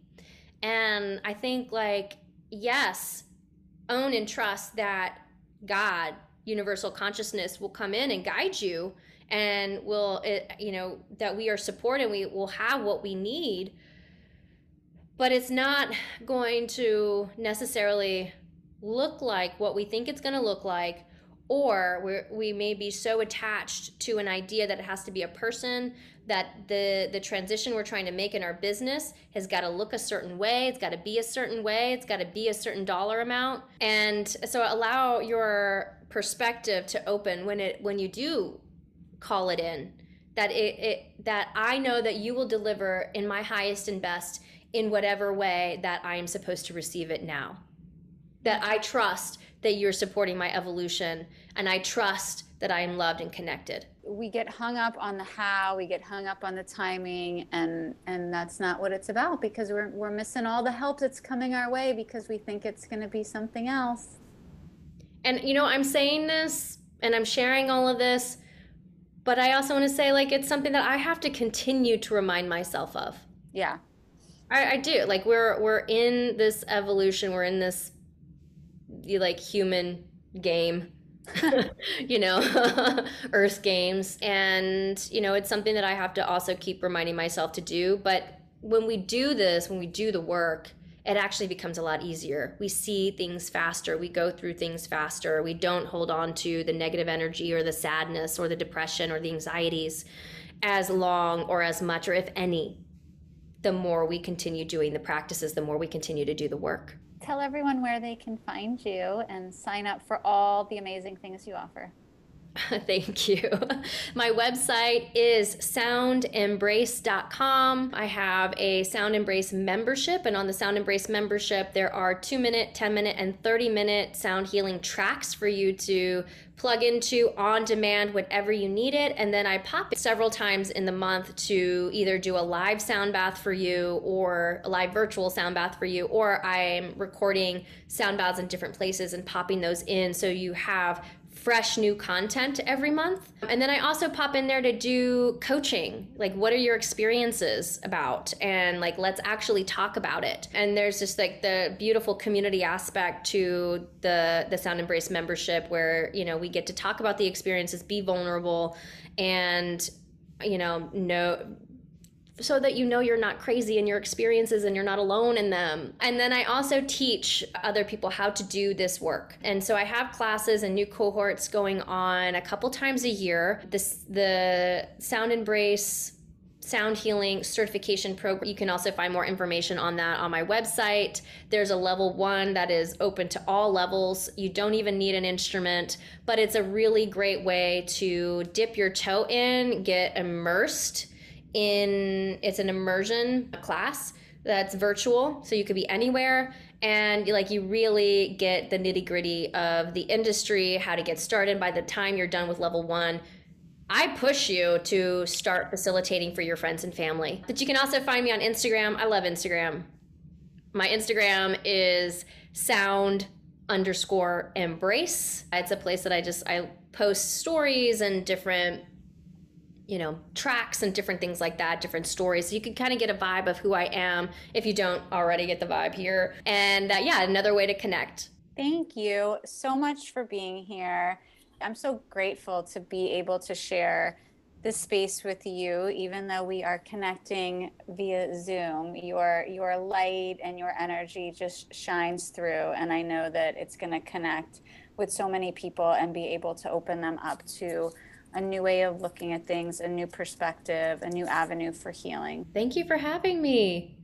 And I think, like, yes, own and trust that God, universal consciousness, will come in and guide you and will, you know, that we are supported, we will have what we need. But it's not going to necessarily look like what we think it's going to look like or we we may be so attached to an idea that it has to be a person that the the transition we're trying to make in our business has got to look a certain way it's got to be a certain way it's got to be a certain dollar amount and so allow your perspective to open when it when you do call it in that it, it that i know that you will deliver in my highest and best in whatever way that i am supposed to receive it now that i trust that you're supporting my evolution and I trust that I am loved and connected. We get hung up on the how, we get hung up on the timing and and that's not what it's about because we're we're missing all the help that's coming our way because we think it's going to be something else. And you know, I'm saying this and I'm sharing all of this, but I also want to say like it's something that I have to continue to remind myself of. Yeah. I, I do. Like we're we're in this evolution, we're in this like human game you know earth games and you know it's something that i have to also keep reminding myself to do but when we do this when we do the work it actually becomes a lot easier. We see things faster. We go through things faster. We don't hold on to the negative energy or the sadness or the depression or the anxieties as long or as much or if any. The more we continue doing the practices the more we continue to do the work. Tell everyone where they can find you and sign up for all the amazing things you offer. Thank you. My website is soundembrace.com. I have a Sound Embrace membership, and on the Sound Embrace membership, there are two minute, 10 minute, and 30 minute sound healing tracks for you to plug into on demand whenever you need it. And then I pop it several times in the month to either do a live sound bath for you or a live virtual sound bath for you, or I'm recording sound baths in different places and popping those in so you have fresh new content every month. And then I also pop in there to do coaching. Like, what are your experiences about? And like, let's actually talk about it. And there's just like the beautiful community aspect to the the Sound Embrace membership where, you know, we get to talk about the experiences, be vulnerable and you know, know so that you know you're not crazy in your experiences and you're not alone in them. And then I also teach other people how to do this work. And so I have classes and new cohorts going on a couple times a year. This the Sound Embrace sound healing certification program. You can also find more information on that on my website. There's a level one that is open to all levels. You don't even need an instrument, but it's a really great way to dip your toe in, get immersed in it's an immersion class that's virtual, so you could be anywhere and like you really get the nitty gritty of the industry, how to get started. By the time you're done with level one, I push you to start facilitating for your friends and family. But you can also find me on Instagram. I love Instagram. My Instagram is sound underscore embrace. It's a place that I just I post stories and different you know, tracks and different things like that, different stories. So you can kind of get a vibe of who I am if you don't already get the vibe here. And uh, yeah, another way to connect. Thank you so much for being here. I'm so grateful to be able to share this space with you, even though we are connecting via Zoom. Your your light and your energy just shines through, and I know that it's going to connect with so many people and be able to open them up to a new way of looking at things, a new perspective, a new avenue for healing. Thank you for having me.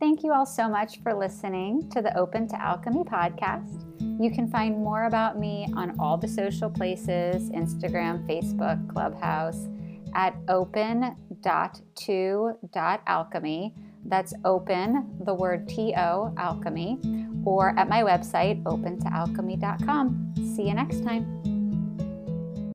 Thank you all so much for listening to the Open to Alchemy podcast. You can find more about me on all the social places Instagram, Facebook, Clubhouse at open.to.alchemy. That's open, the word T O, alchemy, or at my website, opentoalchemy.com. See you next time.